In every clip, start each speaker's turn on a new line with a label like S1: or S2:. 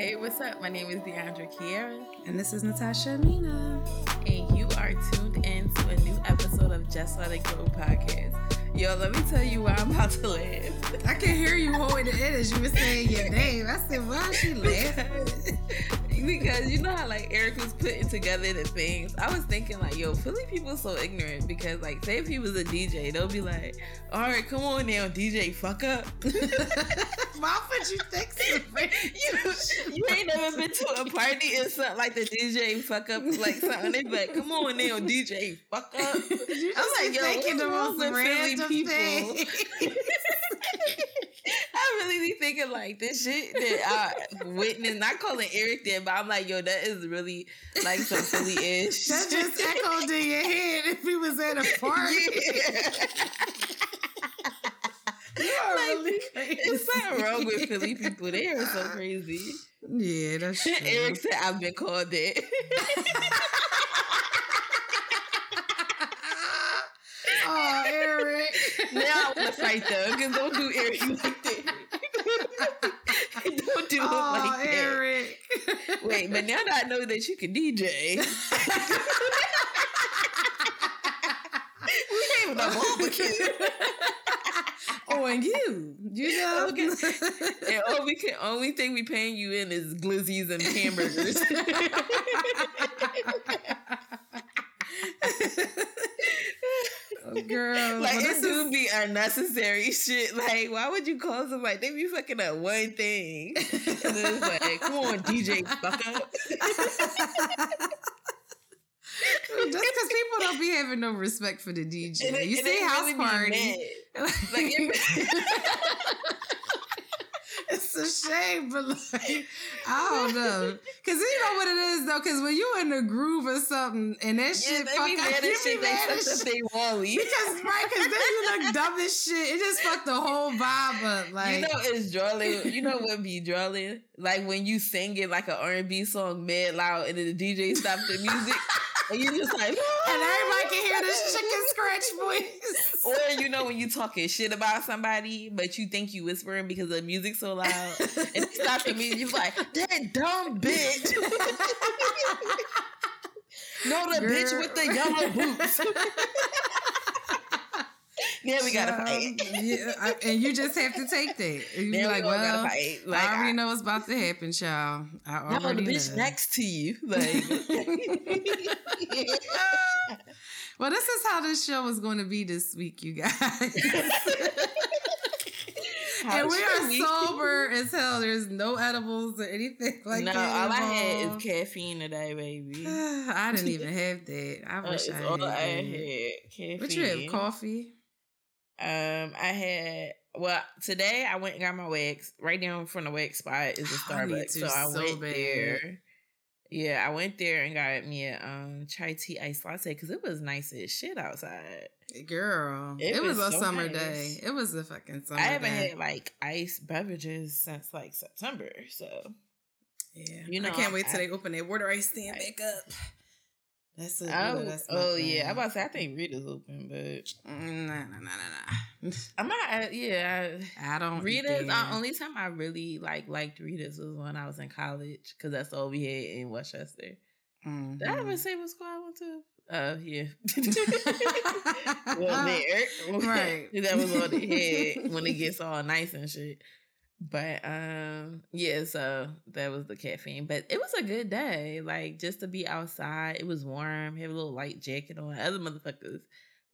S1: Hey, what's up? My name is Deandra Kiera.
S2: And this is Natasha Amina.
S1: And you are tuned in to a new episode of Just Let It Go podcast. Yo, let me tell you why I'm about to laugh.
S2: I can hear you holding it in as you were saying your name. I said, why is she laughing?
S1: because you know how like Eric was putting together the things. I was thinking like, yo, Philly people so ignorant because like, say if he was a DJ, they'll be like, all right, come on now, DJ, fuck up.
S2: Why would you think so?
S1: you, you ain't never been to a party and something like the DJ fuck up like something. They like, come on now, DJ, fuck up.
S2: I'm like, yo, thinking the most random people.
S1: I really be thinking like this shit that I witnessed, not calling Eric there, but I'm like, yo, that is really like some silly ish.
S2: that just echoed in your head if he was at a party.
S1: Yeah. You are like, really crazy. It's something wrong with Philly people. They are so crazy.
S2: Yeah, that's true.
S1: Eric said I've been called that.
S2: oh, Eric.
S1: Now I want to fight though, because don't do Eric like that. don't do oh, him like
S2: Eric.
S1: that. Wait, but now that I know that you can DJ. we came with a barbecue.
S2: Oh, and you, you know,
S1: okay. and all we can, only thing we paying you in is glizzies and hamburgers
S2: oh, girl.
S1: Like, it do be unnecessary shit. Like, why would you call somebody? They be fucking up one thing. and then it's like, come on, DJ, fuck up.
S2: Just because people don't be having no respect for the DJ. And you see house really party. Like, it's a shame, but like I don't know, cause you know what it is though. Cause when you in the groove or something and that
S1: yeah,
S2: shit fuck up, you
S1: shit.
S2: be mad as
S1: shit. They wally.
S2: Because right, cause then you look dumb as shit. It just fucked the whole vibe up. Like
S1: you know, it's drawling. You know what be drawling? Like when you sing it like an R and B song mad loud, and then the DJ stops the music. And you just like,
S2: and everybody can hear this chicken scratch voice.
S1: Or you know when you talking shit about somebody, but you think you whispering because the music's so loud, and it stops the music. You're like, that dumb bitch. no, the Girl. bitch with the yellow boots. yeah, we gotta fight.
S2: yeah, I, and you just have to take that. You be like, well, like, I already I, know what's about to happen, child. I already
S1: no, the bitch
S2: know.
S1: next to you, like.
S2: well, this is how this show is going to be this week, you guys. and we are sober as hell. There's no edibles or anything like
S1: no,
S2: that.
S1: No, all I had is caffeine today, baby.
S2: I didn't even have that. I wish uh, I had.
S1: I had caffeine.
S2: What you have? Coffee.
S1: Um, I had well today. I went and got my wax. Right down from the wax spot is a Starbucks, so I so went bad. there. Yeah, I went there and got me a um chai tea ice latte because it was nice as shit outside.
S2: Girl, it, it was, was, a so summer nice. day. It was a fucking summer. I
S1: haven't
S2: day.
S1: had like ice beverages since like September, so
S2: yeah, you know, I can't wait till I, they open their water ice stand I, back up.
S1: That's a, oh, that's oh yeah. I'm about to say I think Rita's open, but
S2: mm, nah, nah, nah, nah, nah.
S1: I'm not. Yeah,
S2: I, I don't.
S1: Rita's. The only time I really like liked Rita's was when I was in college because that's all we had in Westchester. Mm-hmm. Did I ever say what school I went to? Uh, yeah. well, there,
S2: right?
S1: that was all they had when it gets all nice and shit. But um yeah, so that was the caffeine. But it was a good day. Like just to be outside. It was warm, have a little light jacket on. Other motherfuckers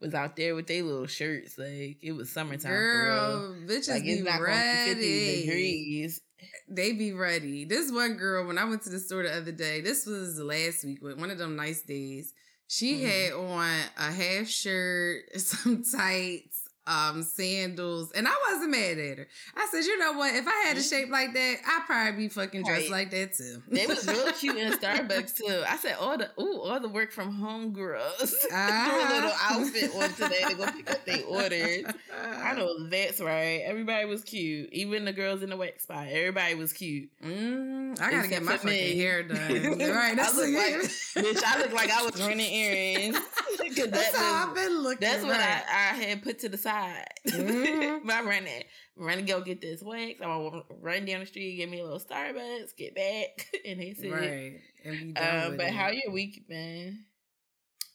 S1: was out there with their little shirts. Like it was summertime.
S2: Girl, bitches like, be ready. Degrees. They be ready. This one girl, when I went to the store the other day, this was last week, with one of them nice days. She mm-hmm. had on a half shirt, some tights, um, sandals, and I wasn't mad at her. I said, you know what? If I had a mm-hmm. shape like that, I'd probably be fucking dressed right. like that too.
S1: They was real cute in Starbucks too. I said, all the ooh, all the work from home girls. Uh-huh. Do a little outfit on today to go pick up their orders. I know that's right. Everybody was cute. Even the girls in the wax spot. Everybody was cute.
S2: Mm, I gotta get my fucking me. hair done. right,
S1: that's I look like, bitch. I look like I was running errands.
S2: that's that how I've been looking.
S1: That's right. what I, I had put to the side outside. Mm-hmm. but I run it. Run to go get this wax. I'm gonna run down the street, get me a little Starbucks, get back, and that's it. Right. And um, but it. how your week been?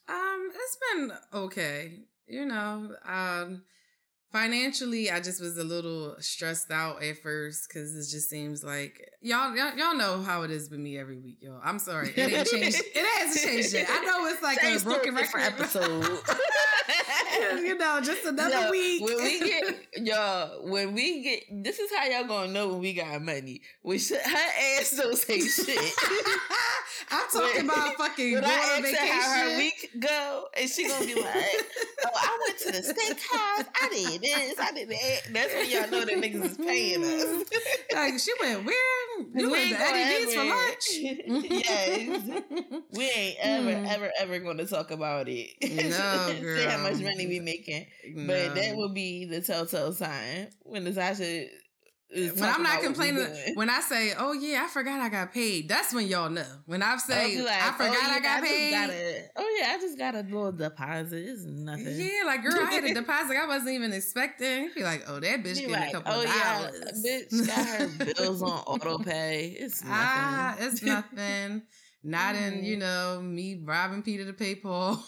S2: Um, it's been okay. You know, um, financially i just was a little stressed out at first because it just seems like y'all, y'all y'all know how it is with me every week y'all. I'm sorry. It ain't changed. It hasn't changed yet. I know it's like Change a broken record. episode. You know just another week.
S1: when we get y'all when we get this is how y'all gonna know when we got money. When she, her ass don't say shit.
S2: I'm talking when, about fucking going on vacation how
S1: her week go and she gonna be like oh i went to the steakhouse. I did this, I did that. That's when y'all know that niggas is paying us.
S2: like she went where? You went to Eddie V's for lunch?
S1: yes. We ain't ever, mm. ever, ever going to talk about it. No, girl. See how much money we making. No. But that would be the telltale sign when Natasha
S2: when I'm not complaining, when I say, "Oh yeah, I forgot I got paid," that's when y'all know. When I say, like, "I forgot oh, yeah, I got I paid,"
S1: a, oh yeah, I just got a little deposit. It's nothing.
S2: Yeah, like girl, I had a deposit I wasn't even expecting. You'd be like, "Oh, that bitch getting like, a couple oh, dollars."
S1: Yeah, bitch got her bills on auto pay. It's nothing. Ah,
S2: it's nothing. Not in you know me robbing Peter to pay Paul.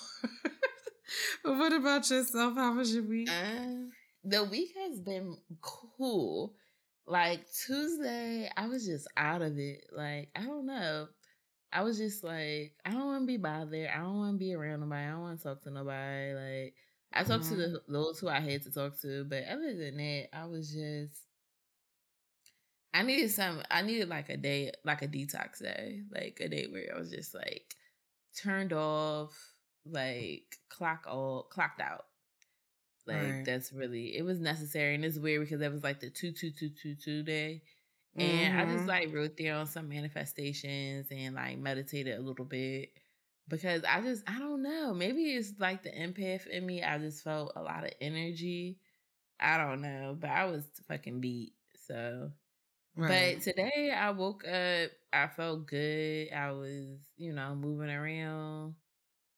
S2: but what about yourself? How was your week?
S1: Uh, the week has been cool like Tuesday, I was just out of it. Like, I don't know. I was just like, I don't want to be bothered. I don't want to be around nobody. I don't want to talk to nobody. Like, I talked mm-hmm. to the, those who I had to talk to, but other than that, I was just. I needed some. I needed like a day, like a detox day, like a day where I was just like turned off, like clock all clocked out. Like right. that's really it was necessary and it's weird because that was like the two two two two two day. And mm-hmm. I just mm-hmm. like wrote there on some manifestations and like meditated a little bit because I just I don't know. Maybe it's like the empath in me. I just felt a lot of energy. I don't know, but I was fucking beat. So right. but today I woke up, I felt good. I was, you know, moving around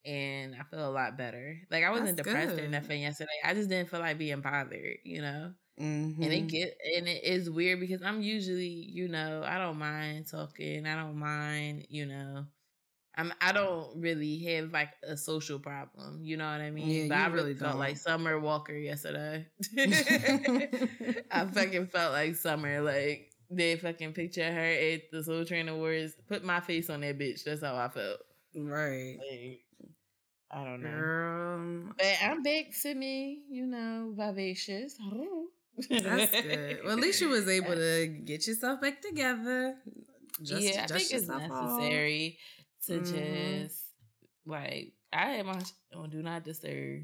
S1: and I feel a lot better. Like I wasn't That's depressed good. or nothing yesterday. I just didn't feel like being bothered, you know. Mm-hmm. And it mm-hmm. get and it is weird because I'm usually, you know, I don't mind talking. I don't mind, you know. I'm I don't really have like a social problem, you know what I mean? Yeah, but I really felt like Summer Walker yesterday. I fucking felt like Summer, like they fucking picture her at the Soul Train Awards. Put my face on that bitch. That's how I felt.
S2: Right.
S1: Like, I don't know. Girl. But I'm back to me, you know, vivacious.
S2: That's good. Well, at least you was able to get yourself back together.
S1: Just, yeah, I think it's necessary off. to mm-hmm. just like I my on do not disturb.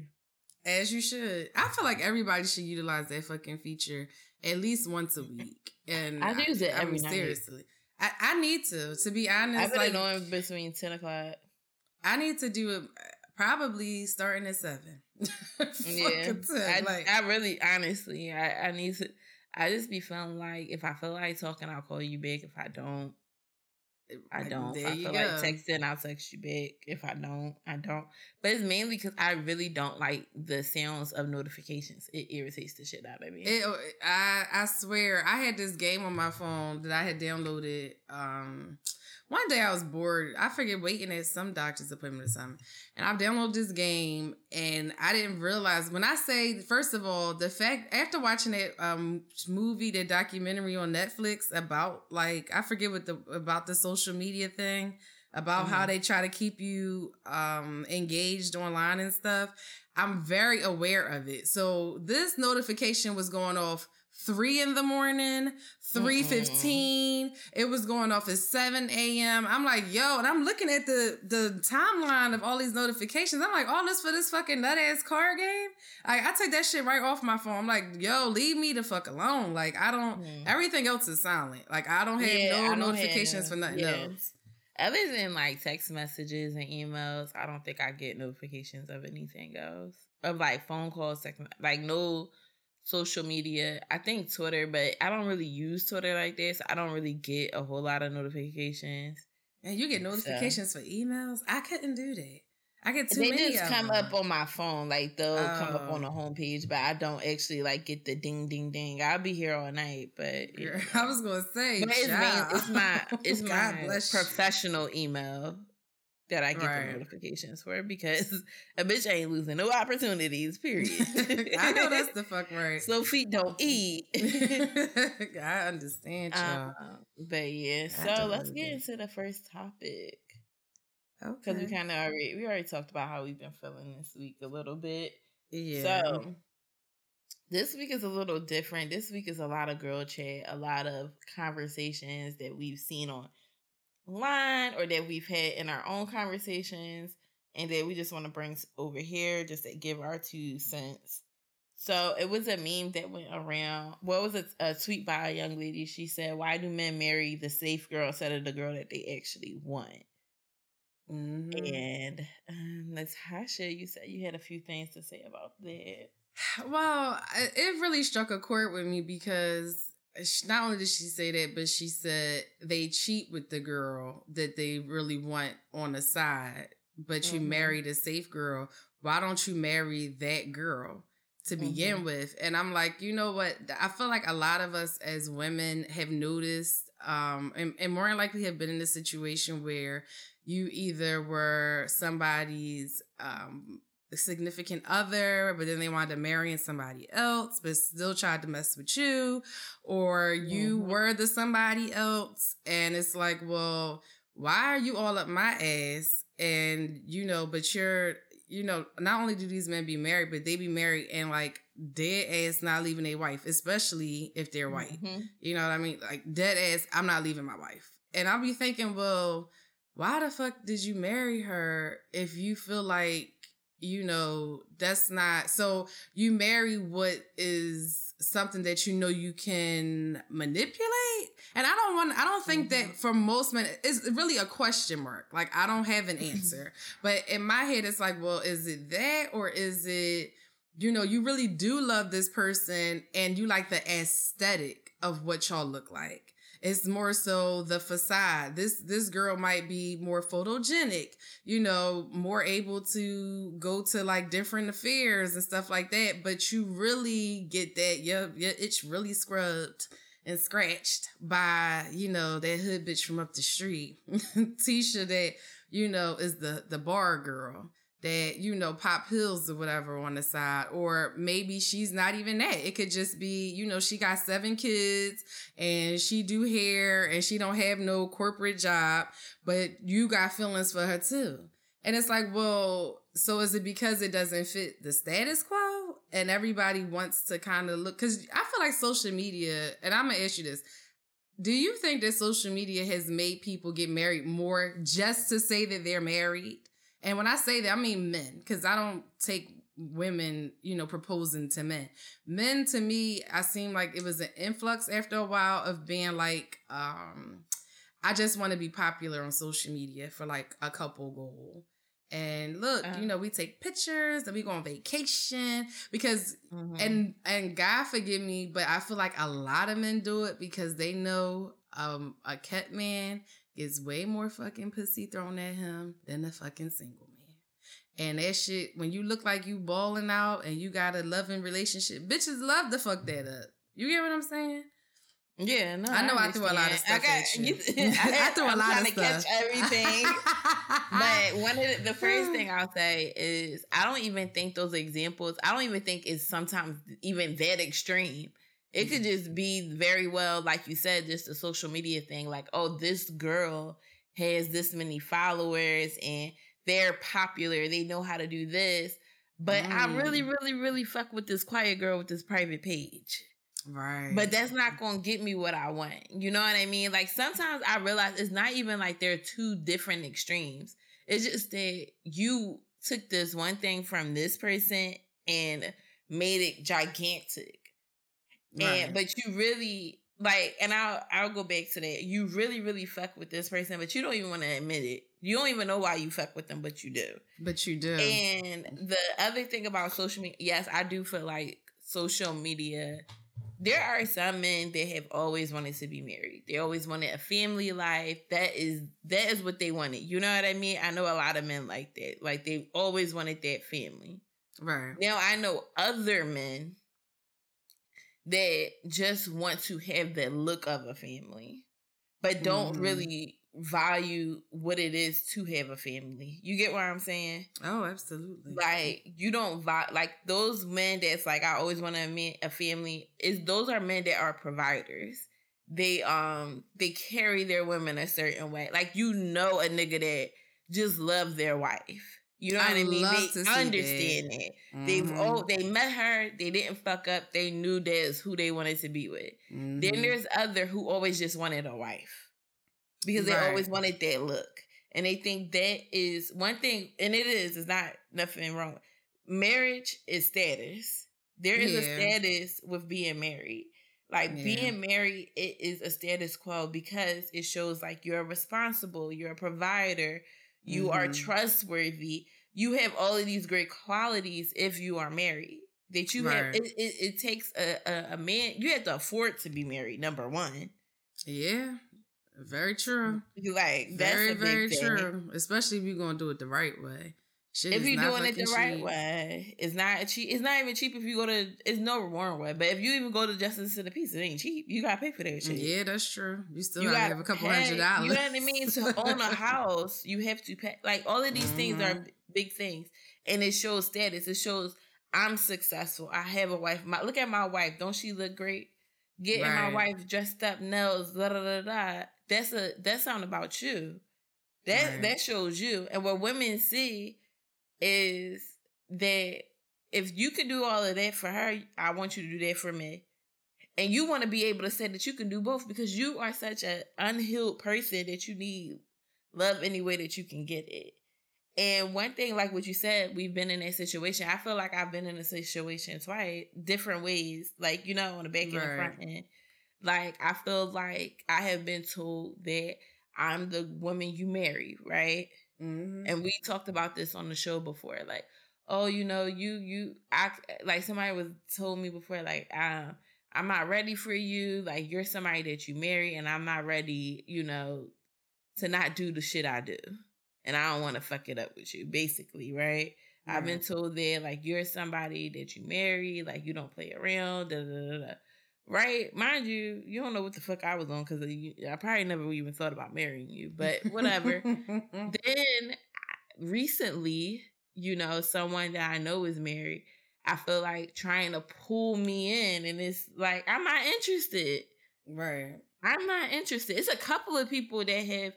S2: As you should. I feel like everybody should utilize that fucking feature at least once a week. And
S1: I use it every I mean, night. Seriously.
S2: I, I need to. To be honest,
S1: I've been like, knowing between ten o'clock.
S2: I need to do it Probably starting at seven.
S1: yeah, I, like, I really, honestly, I, I need to. I just be feeling like if I feel like talking, I'll call you back. If I don't, I don't. If I feel go. like texting, I'll text you back. If I don't, I don't. But it's mainly because I really don't like the sounds of notifications. It irritates the shit out of me.
S2: It, I I swear, I had this game on my phone that I had downloaded. Um, one day I was bored. I forget waiting at some doctor's appointment or something. And I downloaded this game and I didn't realize when I say first of all, the fact after watching that um movie, the documentary on Netflix about like I forget what the about the social media thing, about mm-hmm. how they try to keep you um engaged online and stuff. I'm very aware of it. So this notification was going off three in the morning, three fifteen. It was going off at seven a.m. I'm like, yo, and I'm looking at the the timeline of all these notifications. I'm like, all this for this fucking nut ass car game. I I take that shit right off my phone. I'm like, yo, leave me the fuck alone. Like I don't. Mm. Everything else is silent. Like I don't have yeah, no don't notifications have no, for nothing yeah. else.
S1: Other than like text messages and emails, I don't think I get notifications of anything else. Of like phone calls, text, like no social media. I think Twitter, but I don't really use Twitter like this. I don't really get a whole lot of notifications.
S2: And you get notifications so. for emails? I couldn't do that. I get too
S1: they
S2: many.
S1: just come them. up on my phone, like they'll oh. come up on the oh. homepage, but I don't actually like get the ding ding ding. I'll be here all night, but
S2: yeah. I was gonna say,
S1: but it's, main, it's my it's my professional email that I get right. the notifications for because a bitch ain't losing no opportunities. Period.
S2: I know that's the fuck right.
S1: So feet don't eat.
S2: I understand y'all.
S1: Um, but yeah, so let's get into the first topic. Okay. Because we kind of already we already talked about how we've been feeling this week a little bit. Yeah. So this week is a little different. This week is a lot of girl chat, a lot of conversations that we've seen on line or that we've had in our own conversations and that we just want to bring over here just to give our two cents. So it was a meme that went around. What well, was a, a tweet by a young lady? She said, "Why do men marry the safe girl instead of the girl that they actually want?" Mm-hmm. And um, Natasha, you said you had a few things to say about that.
S2: Well, it really struck a chord with me because not only did she say that, but she said they cheat with the girl that they really want on the side, but mm-hmm. you married a safe girl. Why don't you marry that girl to begin mm-hmm. with? And I'm like, you know what? I feel like a lot of us as women have noticed, um, and, and more than likely have been in a situation where you either were somebody's um, significant other, but then they wanted to marry somebody else, but still tried to mess with you, or you mm-hmm. were the somebody else, and it's like, well, why are you all up my ass? And you know, but you're, you know, not only do these men be married, but they be married and like dead ass not leaving a wife, especially if they're white. Mm-hmm. You know what I mean? Like dead ass, I'm not leaving my wife. And I'll be thinking, well, why the fuck did you marry her if you feel like you know that's not so you marry what is something that you know you can manipulate? And i don't want i don't think mm-hmm. that for most men it's really a question mark. Like i don't have an answer. But in my head it's like well is it that or is it you know you really do love this person and you like the aesthetic of what y'all look like it's more so the facade. This this girl might be more photogenic, you know, more able to go to like different affairs and stuff like that. But you really get that, yeah, it's really scrubbed and scratched by, you know, that hood bitch from up the street. Tisha that, you know, is the the bar girl that you know pop pills or whatever on the side or maybe she's not even that. It could just be you know she got seven kids and she do hair and she don't have no corporate job but you got feelings for her too. And it's like well so is it because it doesn't fit the status quo and everybody wants to kind of look because i feel like social media and i'm gonna ask you this do you think that social media has made people get married more just to say that they're married and when I say that, I mean men, because I don't take women, you know, proposing to men. Men to me, I seem like it was an influx after a while of being like, um, I just want to be popular on social media for like a couple goal. And look, uh-huh. you know, we take pictures and we go on vacation because mm-hmm. and and God forgive me, but I feel like a lot of men do it because they know um a cat man gets way more fucking pussy thrown at him than a fucking single man. And that shit, when you look like you balling out and you got a loving relationship, bitches love to fuck that up. You get what I'm saying?
S1: Yeah, no,
S2: I know I, I threw a lot of stuff. I, got, you. I, I threw a lot of
S1: to stuff. catch everything. but one of the, the first thing I'll say is I don't even think those examples. I don't even think it's sometimes even that extreme. It could just be very well, like you said, just a social media thing. Like, oh, this girl has this many followers and they're popular. They know how to do this. But mm. I really, mm. really, really fuck with this quiet girl with this private page.
S2: Right.
S1: But that's not going to get me what I want. You know what I mean? Like sometimes I realize it's not even like they're two different extremes. It's just that you took this one thing from this person and made it gigantic. Right. And but you really like, and I'll I'll go back to that. You really really fuck with this person, but you don't even want to admit it. You don't even know why you fuck with them, but you do.
S2: But you do.
S1: And the other thing about social media, yes, I do feel like social media there are some men that have always wanted to be married. They always wanted a family life. That is that is what they wanted. You know what I mean? I know a lot of men like that. Like they always wanted that family. Right. Now I know other men that just want to have the look of a family, but don't mm-hmm. really value what it is to have a family. You get what I'm saying?
S2: Oh, absolutely.
S1: Like you don't vi- like those men that's like I always want to admit a family is those are men that are providers. They um they carry their women a certain way. Like you know a nigga that just love their wife. You know I what I mean? They understand that. it. Mm-hmm. They've oh they met her, they didn't fuck up, they knew that's who they wanted to be with. Mm-hmm. Then there's other who always just wanted a wife because they always wanted that look. And they think that is one thing, and it is, it's not nothing wrong. Marriage is status. There is yeah. a status with being married. Like yeah. being married, it is a status quo because it shows like you're responsible, you're a provider, you mm-hmm. are trustworthy, you have all of these great qualities if you are married. That you right. have, it, it, it takes a, a, a man, you have to afford to be married, number one.
S2: Yeah. Very true.
S1: Like that's very, very
S2: true. Especially if you're gonna do it the right way.
S1: Shit if you're doing it the cheap. right way, it's not cheap. It's not even cheap if you go to. It's no wrong way, but if you even go to Justice to the Peace, it ain't cheap. You gotta pay for that shit.
S2: Yeah, that's true. You still you gotta have a couple pay, hundred dollars.
S1: You know what I mean? To own a house, you have to pay. Like all of these mm-hmm. things are mm-hmm. Big things, and it shows status. It shows I'm successful. I have a wife. My look at my wife. Don't she look great? Getting right. my wife dressed up, nails, da da da da that's a that's something about you. That right. that shows you. And what women see is that if you can do all of that for her, I want you to do that for me. And you want to be able to say that you can do both because you are such an unhealed person that you need love any way that you can get it. And one thing, like what you said, we've been in that situation. I feel like I've been in a situation twice, different ways, like, you know, on the back right. and the front end. Like I feel like I have been told that I'm the woman you marry, right? Mm-hmm. And we talked about this on the show before, like, oh, you know, you you I like somebody was told me before, like, uh, I'm not ready for you. Like you're somebody that you marry, and I'm not ready, you know, to not do the shit I do, and I don't want to fuck it up with you, basically, right? I've been told that like you're somebody that you marry, like you don't play around, da da da. da right? Mind you, you don't know what the fuck I was on because I probably never even thought about marrying you, but whatever. then recently, you know, someone that I know is married, I feel like trying to pull me in, and it's like I'm not interested. Right. I'm not interested. It's a couple of people that have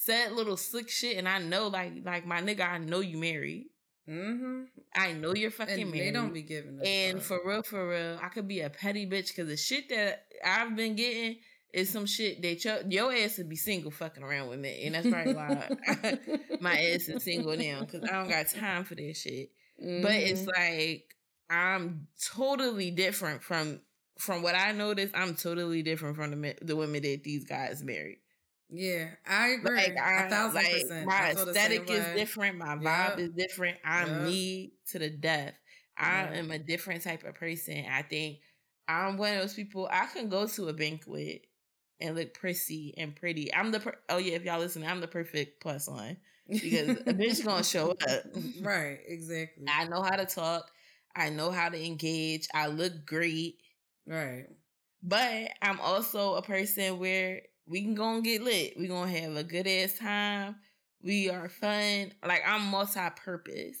S1: said little slick shit, and I know, like, like my nigga, I know you married. Mm-hmm. I know you're fucking and married. They don't be giving. Up. And for real, for real, I could be a petty bitch because the shit that I've been getting is some shit that your, your ass would be single fucking around with me, and that's probably why my ass is single now because I don't got time for that shit. Mm-hmm. But it's mm-hmm. like I'm totally different from from what I noticed. I'm totally different from the the women that these guys married.
S2: Yeah, I agree. Like, I, a thousand
S1: like, percent. My aesthetic is different. My vibe yep. is different. I'm yep. me to the death. I yep. am a different type of person. I think I'm one of those people. I can go to a banquet and look prissy and pretty. I'm the per- oh yeah, if y'all listen, I'm the perfect plus one because a bitch gonna show up.
S2: Right, exactly.
S1: I know how to talk. I know how to engage. I look great. Right. But I'm also a person where we can go and get lit. We gonna have a good ass time. We are fun. Like I'm multi purpose.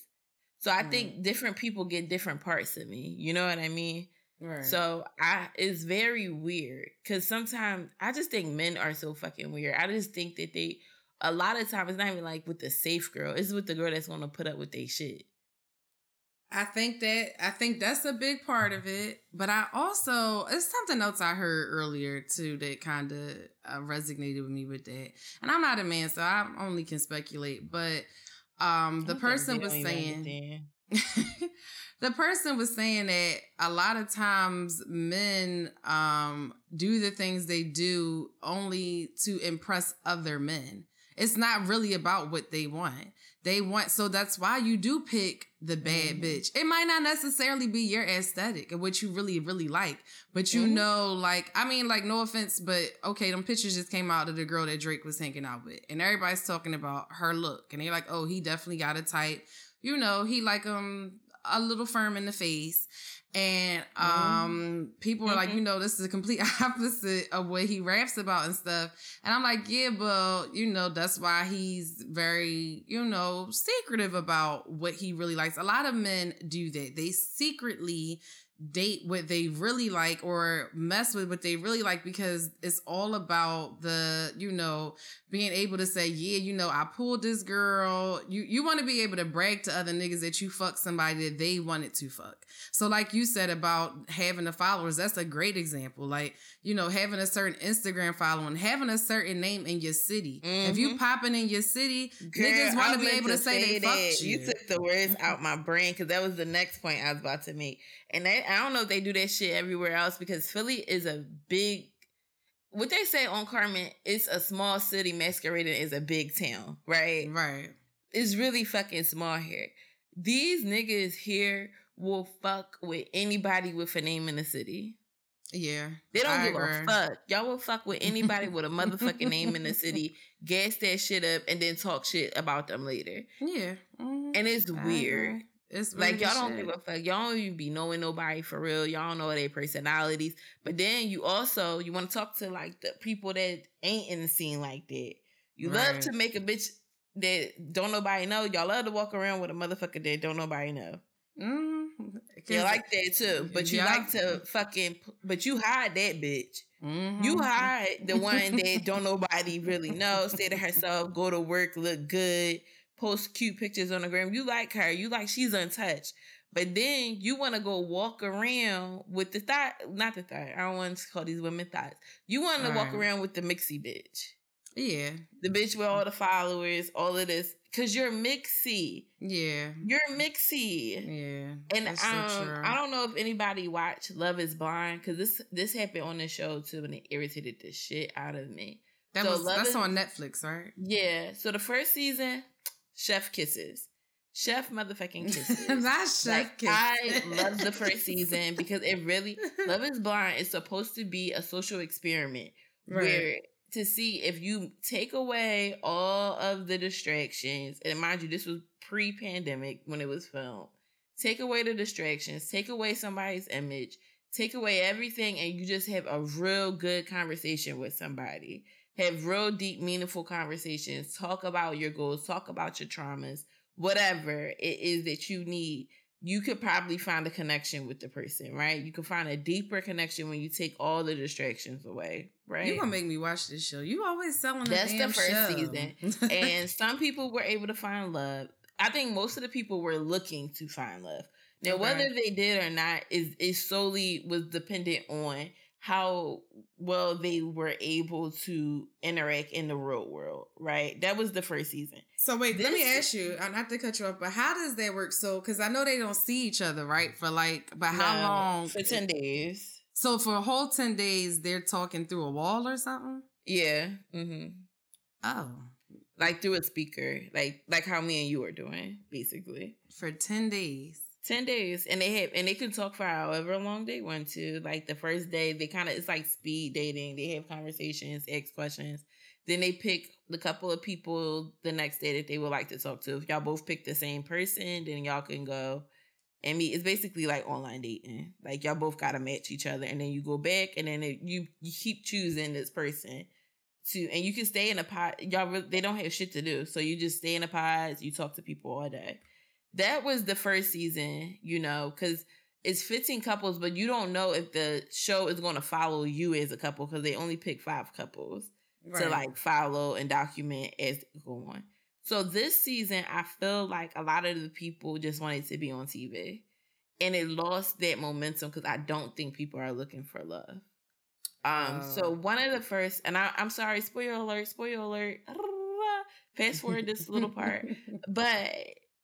S1: So I mm. think different people get different parts of me. You know what I mean? Right. So I it's very weird because sometimes I just think men are so fucking weird. I just think that they a lot of times it's not even like with the safe girl. It's with the girl that's gonna put up with their shit.
S2: I think that I think that's a big part of it, but I also it's something else I heard earlier too that kind of uh, resonated with me with that. And I'm not a man, so I only can speculate. But um, the person was saying, the person was saying that a lot of times men um do the things they do only to impress other men. It's not really about what they want they want so that's why you do pick the bad mm-hmm. bitch. It might not necessarily be your aesthetic and what you really, really like, but you mm-hmm. know, like, I mean, like, no offense, but okay, them pictures just came out of the girl that Drake was hanging out with, and everybody's talking about her look, and they're like, oh, he definitely got a type. You know, he like um a little firm in the face. And mm-hmm. um mm-hmm. people are like, you know, this is a complete opposite of what he raps about and stuff. And I'm like, yeah, but you know, that's why he's very, you know, secretive about what he really likes. A lot of men do that. They secretly date what they really like or mess with what they really like because it's all about the you know being able to say yeah you know i pulled this girl. You you want to be able to brag to other niggas that you fuck somebody that they wanted to fuck. So like you said about having the followers that's a great example. Like you know having a certain instagram following having a certain name in your city. Mm-hmm. if you mm-hmm. popping in your city Girl, niggas want to be able to say, say they fucked you
S1: you. took the words out my brain because that was the next point i was about to make and they, I don't know if they do that shit everywhere else because Philly is a big what they say on Carmen, it's a small city masquerading as a big town, right?
S2: Right.
S1: It's really fucking small here. These niggas here will fuck with anybody with a name in the city.
S2: Yeah.
S1: They don't I give agree. a fuck. Y'all will fuck with anybody with a motherfucking name in the city, gas that shit up, and then talk shit about them later.
S2: Yeah.
S1: Mm-hmm. And it's I weird. Agree. It's like y'all don't give a fuck. Y'all don't even be knowing nobody for real. Y'all know their personalities. But then you also you want to talk to like the people that ain't in the scene like that. You right. love to make a bitch that don't nobody know. Y'all love to walk around with a motherfucker that don't nobody know. Mm, you like that too, but you like to fucking, but you hide that bitch. Mm-hmm. You hide the one that don't nobody really know. Stay to herself, go to work, look good, post cute pictures on the gram. You like her. You like she's untouched. But then you want to go walk around with the thought, not the thought. I don't want to call these women thoughts. You want to walk around with the mixy bitch.
S2: Yeah.
S1: The bitch with all the followers, all of this. Cause you're mixy.
S2: Yeah.
S1: You're mixy.
S2: Yeah.
S1: And um, so I don't know if anybody watched Love is Blind, because this this happened on the show too, and it irritated the shit out of me.
S2: That so was Love that's is, on Netflix, right?
S1: Yeah. So the first season, chef kisses. Chef motherfucking kisses.
S2: Not chef like,
S1: kisses. I love the first season because it really Love is Blind is supposed to be a social experiment right. where to see if you take away all of the distractions, and mind you, this was pre-pandemic when it was filmed. Take away the distractions, take away somebody's image, take away everything, and you just have a real good conversation with somebody have real deep, meaningful conversations, talk about your goals, talk about your traumas, whatever it is that you need, you could probably find a connection with the person, right? You can find a deeper connection when you take all the distractions away, right?
S2: You're gonna make me watch this show. You always selling the
S1: That's
S2: the
S1: first
S2: show.
S1: season. and some people were able to find love. I think most of the people were looking to find love. Now, okay. whether they did or not is is solely was dependent on how well they were able to interact in the real world, right? That was the first season.
S2: So wait, this let me ask you, uh, not to cut you off, but how does that work? So, because I know they don't see each other, right? For like, but how no, long?
S1: For ten days.
S2: So for a whole ten days, they're talking through a wall or something.
S1: Yeah. Mm-hmm.
S2: Oh.
S1: Like through a speaker, like like how me and you are doing, basically.
S2: For ten days.
S1: 10 days and they have and they can talk for however long they want to like the first day they kind of it's like speed dating they have conversations ask questions then they pick the couple of people the next day that they would like to talk to. If y'all both pick the same person then y'all can go and meet it's basically like online dating like y'all both gotta match each other and then you go back and then it, you you keep choosing this person to and you can stay in a pod y'all they don't have shit to do so you just stay in the pods you talk to people all day that was the first season, you know, because it's 15 couples, but you don't know if the show is going to follow you as a couple because they only pick five couples right. to like follow and document as they go on. So this season, I feel like a lot of the people just wanted to be on TV. And it lost that momentum because I don't think people are looking for love. Um, so oh. one of the first, and I, I'm sorry, spoiler alert, spoiler alert. Fast forward this little part, but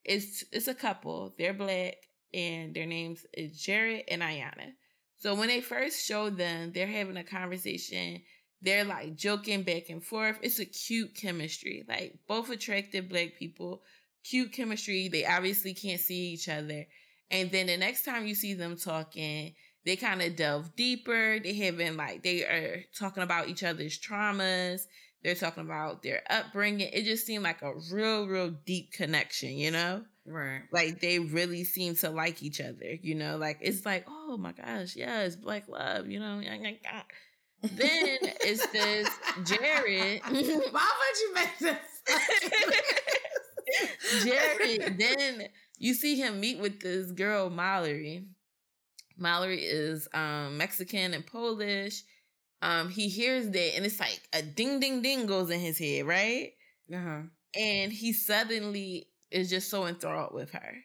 S1: it's it's a couple. They're black and their names is Jarrette and Iyanna. So when they first show them, they're having a conversation. They're like joking back and forth. It's a cute chemistry. Like both attractive black people, cute chemistry. They obviously can't see each other. And then the next time you see them talking, they kind of delve deeper. They have been like, they are talking about each other's traumas. They're talking about their upbringing. It just seemed like a real, real deep connection, you know?
S2: Right.
S1: Like they really seem to like each other, you know? Like it's like, oh my gosh, yeah, it's black love, you know? then it's this Jarrette.
S2: Why would you make this?
S1: Jarrette, then you see him meet with this girl, Mallory. Mallory is um, Mexican and Polish. Um, he hears that, and it's like a ding, ding, ding goes in his head, right?
S2: Uh-huh.
S1: And he suddenly is just so enthralled with her.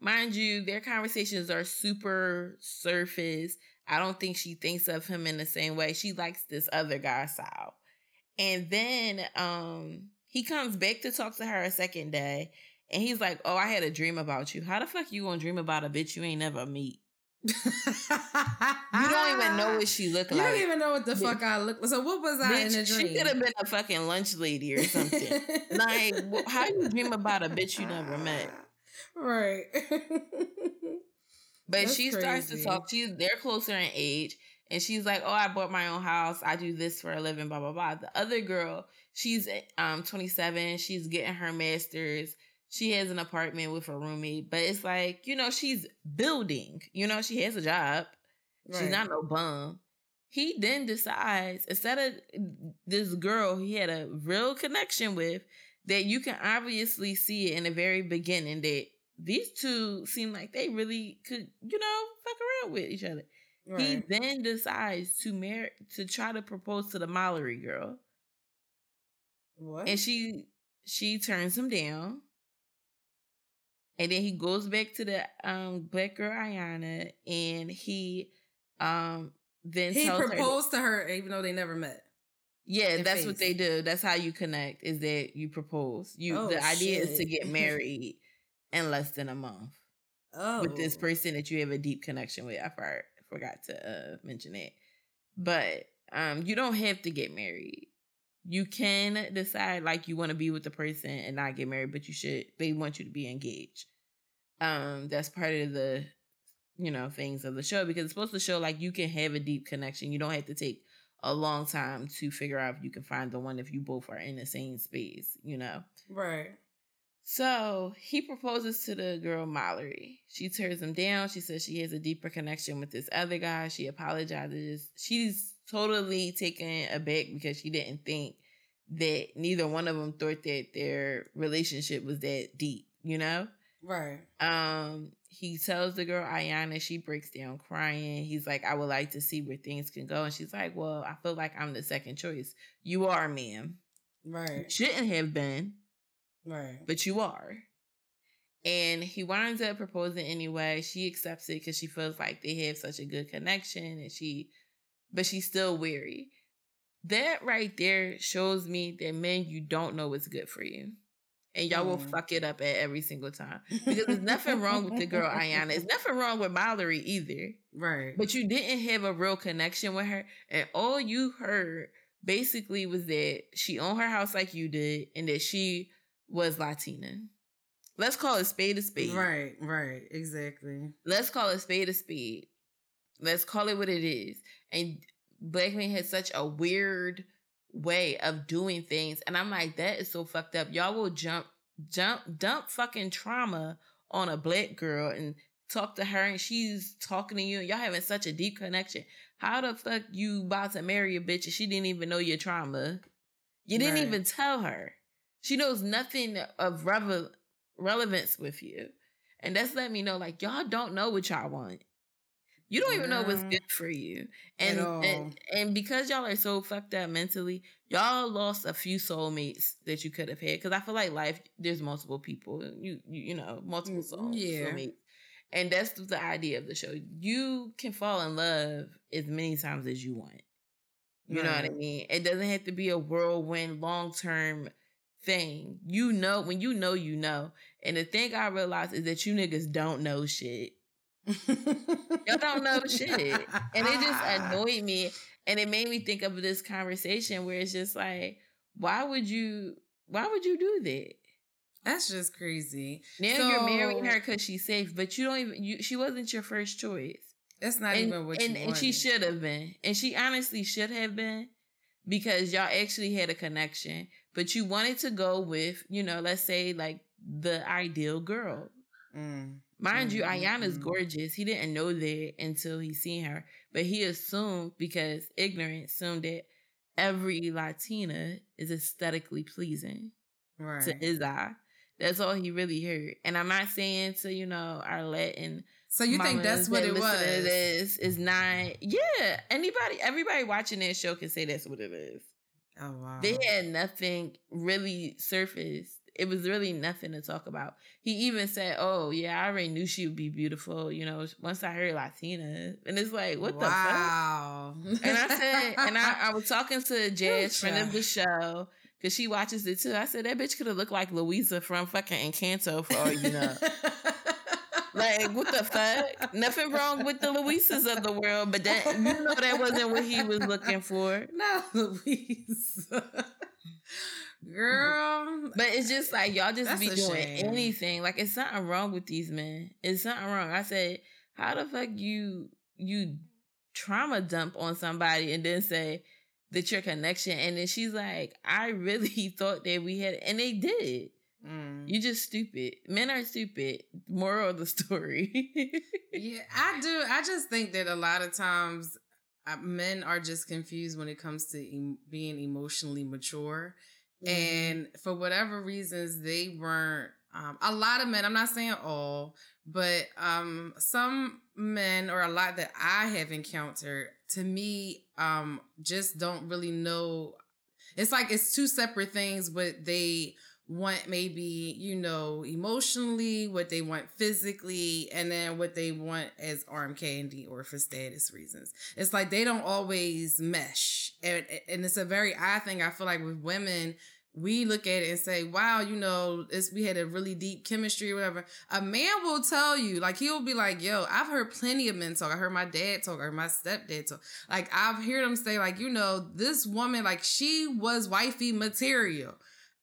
S1: Mind you, their conversations are super surface. I don't think she thinks of him in the same way. She likes this other guy style. And then um he comes back to talk to her a second day and he's like, Oh, I had a dream about you. How the fuck you gonna dream about a bitch you ain't never meet? You don't even know what she looked
S2: like.
S1: You
S2: don't even know what the fuck I look. Like. So what was I bitch, in the dream?
S1: She could have been a fucking lunch lady or something. like, how you dream about a bitch you never met?
S2: Right.
S1: but That's she crazy. starts to talk. She's they're closer in age, and she's like, "Oh, I bought my own house. I do this for a living." Blah blah blah. The other girl, she's um 27. She's getting her master's she has an apartment with her roommate, but it's like, you know, she's building, you know, she has a job. Right. She's not no bum. He then decides, instead of this girl he had a real connection with, that you can obviously see it in the very beginning that these two seem like they really could, you know, fuck around with each other. Right. He then decides to marry to try to propose to the Mallory girl.
S2: What?
S1: And she she turns him down. And then he goes back to the um black girl Iyanna and he um then
S2: he proposed her, to her even though they never met.
S1: Yeah, that's what they do. That's how you connect is that you propose. You oh, the idea shit. is to get married in less than a month.
S2: Oh.
S1: With this oh. person that you have a deep connection with. I forgot to uh, mention it. But um you don't have to get married. You can decide like you want to be with the person and not get married, but you should they want you to be engaged. Um, that's part of the you know things of the show because it's supposed to show like you can have a deep connection. You don't have to take a long time to figure out if you can find the one if you both are in the same space, you know.
S2: Right.
S1: So he proposes to the girl Mallory. She turns him down. She says she has a deeper connection with this other guy. She apologizes. She's totally taken aback because she didn't think that neither one of them thought that their relationship was that deep, you know?
S2: Right.
S1: Um, he tells the girl Iyanna, she breaks down crying. He's like, I would like to see where things can go. And she's like, Well, I feel like I'm the second choice. You are, ma'am.
S2: Right.
S1: shouldn't have been.
S2: Right.
S1: But you are. And he winds up proposing anyway. She accepts it because she feels like they have such a good connection and she but she's still weary. That right there shows me that men, you don't know what's good for you. And y'all mm. will fuck it up at every single time. Because there's nothing wrong with the girl Iyanna. There's nothing wrong with Mallory either.
S2: Right.
S1: But you didn't have a real connection with her. And all you heard basically was that she owned her house like you did and that she was Latina. Let's call it spade a spade.
S2: Right, right, exactly.
S1: Let's call it spade a spade. Let's call it what it is. And black men had such a weird way of doing things. And I'm like, that is so fucked up. Y'all will jump, jump, dump fucking trauma on a black girl and talk to her and she's talking to you and y'all having such a deep connection. How the fuck you about to marry a bitch and she didn't even know your trauma? You didn't right. even tell her. She knows nothing of rele- relevance with you. And that's let me know like y'all don't know what y'all want. You don't even know what's mm. good for you. And, and and because y'all are so fucked up mentally, y'all lost a few soulmates that you could have had. Because I feel like life, there's multiple people. You you, you know, multiple mm, souls, yeah. soulmates. And that's the idea of the show. You can fall in love as many times as you want. You right. know what I mean? It doesn't have to be a whirlwind, long term thing. You know, when you know, you know. And the thing I realized is that you niggas don't know shit. Y'all don't know shit. And it just annoyed me. And it made me think of this conversation where it's just like, why would you why would you do that?
S2: That's just crazy.
S1: Now so, you're marrying her because she's safe, but you don't even. You, she wasn't your first choice.
S2: That's not
S1: and,
S2: even what
S1: and, And she should have been, and she honestly should have been, because y'all actually had a connection. But you wanted to go with, you know, let's say like the ideal girl. Mm. Mind mm-hmm. you, Iyanna's mm-hmm. gorgeous. He didn't know that until he seen her, but he assumed because ignorant assumed that every Latina is aesthetically pleasing right. to his eye. That's all he really heard. And I'm not saying to you know our Latin.
S2: So you think that's what it was? It
S1: is is not. Yeah, anybody, everybody watching that show can say that's what it is.
S2: Oh wow!
S1: They had nothing really surfaced it was really nothing to talk about. He even said, "Oh yeah, I already knew she would be beautiful." You know, once I heard Latina, and it's like, what wow. the fuck? And I said, and I, I was talking to Jazz, friend of the show, because she watches it too. I said that bitch could have looked like Luisa from fucking Encanto for all you know. like what the fuck? Nothing wrong with the Luisas of the world, but that you know that wasn't what he was looking for.
S2: No, Luisa. Girl.
S1: But it's just like y'all just be doing shame. anything. Like it's something wrong with these men. It's something wrong. I said, how the fuck you you trauma dump on somebody and then say that your connection and then she's like, I really thought that we had and they did. Mm. You just stupid. Men are stupid. Moral of the story.
S2: yeah, I do. I just think that a lot of times uh, men are just confused when it comes to em- being emotionally mature Mm-hmm. And for whatever reasons, they weren't. Um, a lot of men, I'm not saying all, but um, some men or a lot that I have encountered, to me, um, just don't really know. It's like it's two separate things, but they want maybe you know emotionally what they want physically and then what they want as arm candy or for status reasons it's like they don't always mesh and, and it's a very odd thing i feel like with women we look at it and say, wow, you know, it's, we had a really deep chemistry or whatever. A man will tell you, like, he'll be like, yo, I've heard plenty of men talk. I heard my dad talk, or my stepdad talk. Like, I've heard them say, like, you know, this woman, like, she was wifey material.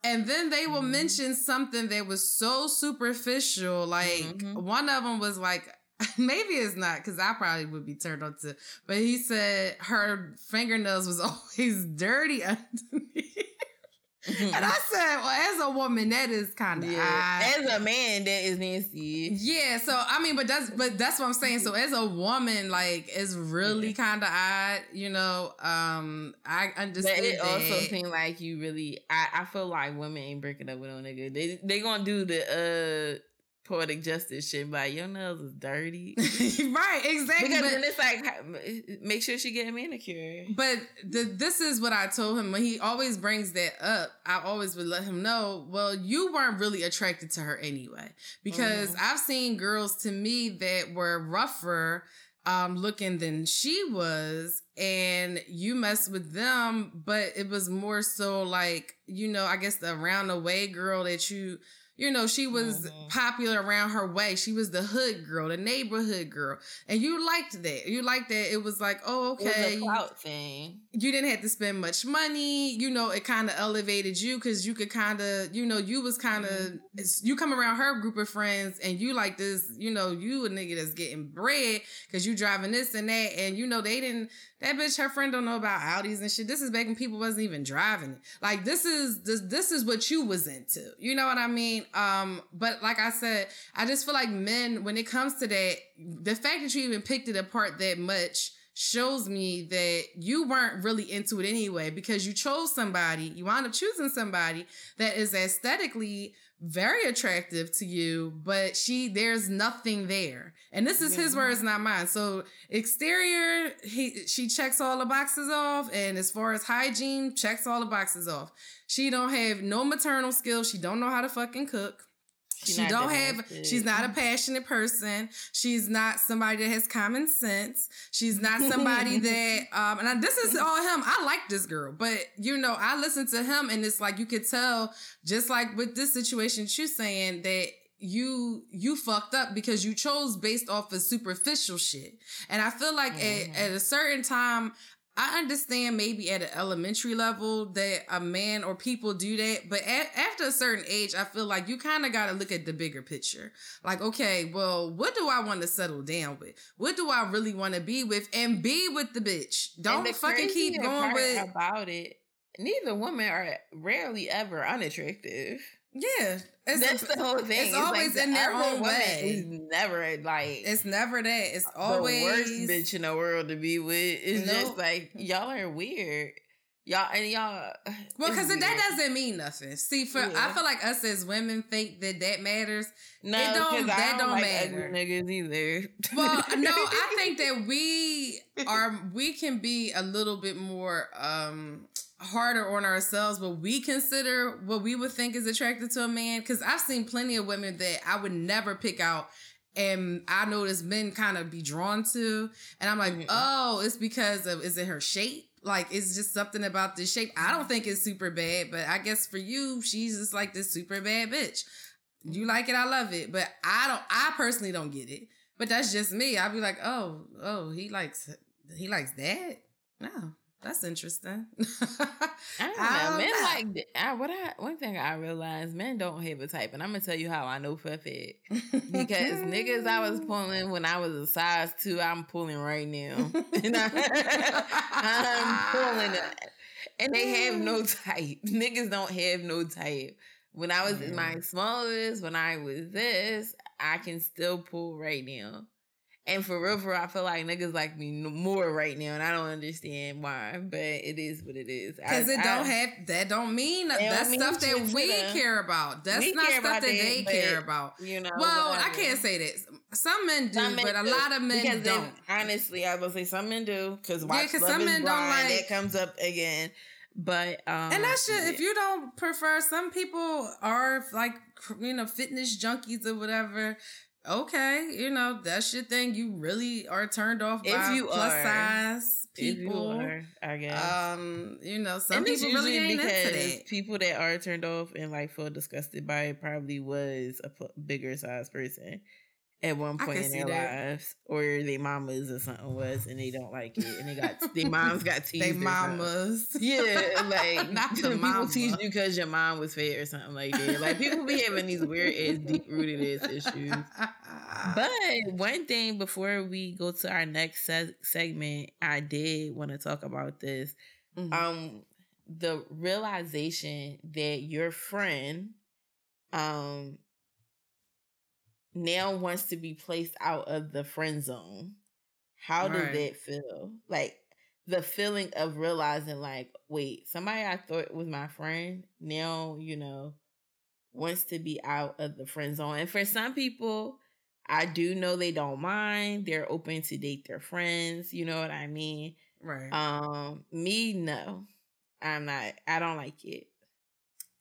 S2: And then they will mm-hmm. mention something that was so superficial. Like, mm-hmm. one of them was like, maybe it's not because I probably would be turned on to, but he said her fingernails was always dirty underneath. Mm-hmm. And I said, well, as a woman, that is kind of yeah.
S1: As a man, that is nasty.
S2: Yeah. So I mean, but that's but that's what I'm saying. So as a woman, like it's really yeah. kind of odd, you know. Um, I understand. But it that.
S1: also seems like you really. I I feel like women ain't breaking up with no nigga. They they gonna do the uh poetic justice shit by your nails is dirty.
S2: right, exactly.
S1: Because but, then it's like make sure she get a manicure.
S2: But the, this is what I told him when he always brings that up. I always would let him know. Well, you weren't really attracted to her anyway, because mm. I've seen girls to me that were rougher. Um, looking than she was, and you messed with them, but it was more so like, you know, I guess the around the way girl that you you know, she was mm-hmm. popular around her way. She was the hood girl, the neighborhood girl. And you liked that. You liked that. It was like, oh, okay.
S1: It a thing.
S2: You didn't have to spend much money. You know, it kind of elevated you because you could kind of, you know, you was kind of, mm-hmm. you come around her group of friends and you like this, you know, you a nigga that's getting bread because you driving this and that. And, you know, they didn't, that bitch, her friend don't know about Audis and shit. This is back when people wasn't even driving it. Like this is this this is what you was into. You know what I mean? Um, but like I said, I just feel like men, when it comes to that, the fact that you even picked it apart that much shows me that you weren't really into it anyway because you chose somebody, you wound up choosing somebody that is aesthetically very attractive to you, but she there's nothing there. And this is his words, not mine. So exterior, he she checks all the boxes off, and as far as hygiene, checks all the boxes off. She don't have no maternal skills. She don't know how to fucking cook. She's she don't have she's not a passionate person. She's not somebody that has common sense. She's not somebody that um and I, this is all him. I like this girl but you know i listen to him and it's like you could tell just like with this situation you're saying that you you fucked up because you chose based off of superficial shit. And i feel like mm-hmm. at, at a certain time I understand maybe at an elementary level that a man or people do that, but at, after a certain age, I feel like you kind of got to look at the bigger picture. Like, okay, well, what do I want to settle down with? What do I really want to be with? And be with the bitch. Don't the fucking keep going with
S1: about it. Neither women are rarely ever unattractive.
S2: Yeah,
S1: it's that's a, the whole thing.
S2: It's, it's always like in their own way.
S1: It's never like
S2: it's never that. It's always
S1: the worst bitch in the world to be with. It's nope. just like y'all are weird. Y'all and y'all.
S2: Well, because that doesn't mean nothing. See, for yeah. I feel like us as women think that that matters. No, it don't. That don't, don't like matter.
S1: Niggas either.
S2: Well, no, I think that we are. We can be a little bit more. um harder on ourselves what we consider what we would think is attractive to a man. Because i've seen plenty of women that i would never pick out and i notice men kind of be drawn to. And i'm like mm-hmm. oh it's because of is it her shape? Like it's just something about the shape. I don't think it's super bad but i guess for you she's just like this super bad bitch. You like it i love it but i don't i personally don't get it. But that's just me. I'd be like oh oh he likes he likes that? No that's interesting.
S1: I don't know. men like I, what I one thing I realized men don't have a type, and I'm gonna tell you how I know for a fact. Because niggas I was pulling when I was a size two, I'm pulling right now. I'm pulling it. And they have no type. Niggas don't have no type. When I was in my smallest, when I was this, I can still pull right now. And for real, for real, I feel like niggas like me more right now, and I don't understand why. But it is what it is.
S2: Because it don't I, have that don't mean that's mean stuff that we care about. That's not stuff that, that they care about. You know. Well, whatever. I can't say that. Some men do, some men but do. a lot of men because don't.
S1: Honestly, I will say some men do because yeah, because some men don't like that comes up again. But um
S2: and that's just if you don't prefer. Some people are like you know fitness junkies or whatever okay, you know, that's your thing. You really are turned off if by you plus are, size people. Are, I guess. Um, you know, some and people really ain't into that.
S1: People that are turned off and like feel disgusted by it probably was a bigger size person at one point in their that. lives, or their mamas or something was, and they don't like it, and they got their moms got teased. They mamas, yeah, like not the people mama. tease you because your mom was fat or something like that. Like people be having these weird ass, deep rooted ass issues. But one thing before we go to our next se- segment, I did want to talk about this. Mm-hmm. Um, the realization that your friend, um now wants to be placed out of the friend zone. How does that feel? Like the feeling of realizing, like, wait, somebody I thought was my friend now, you know, wants to be out of the friend zone. And for some people, I do know they don't mind. They're open to date their friends. You know what I mean? Right. Um, me, no. I'm not I don't like it.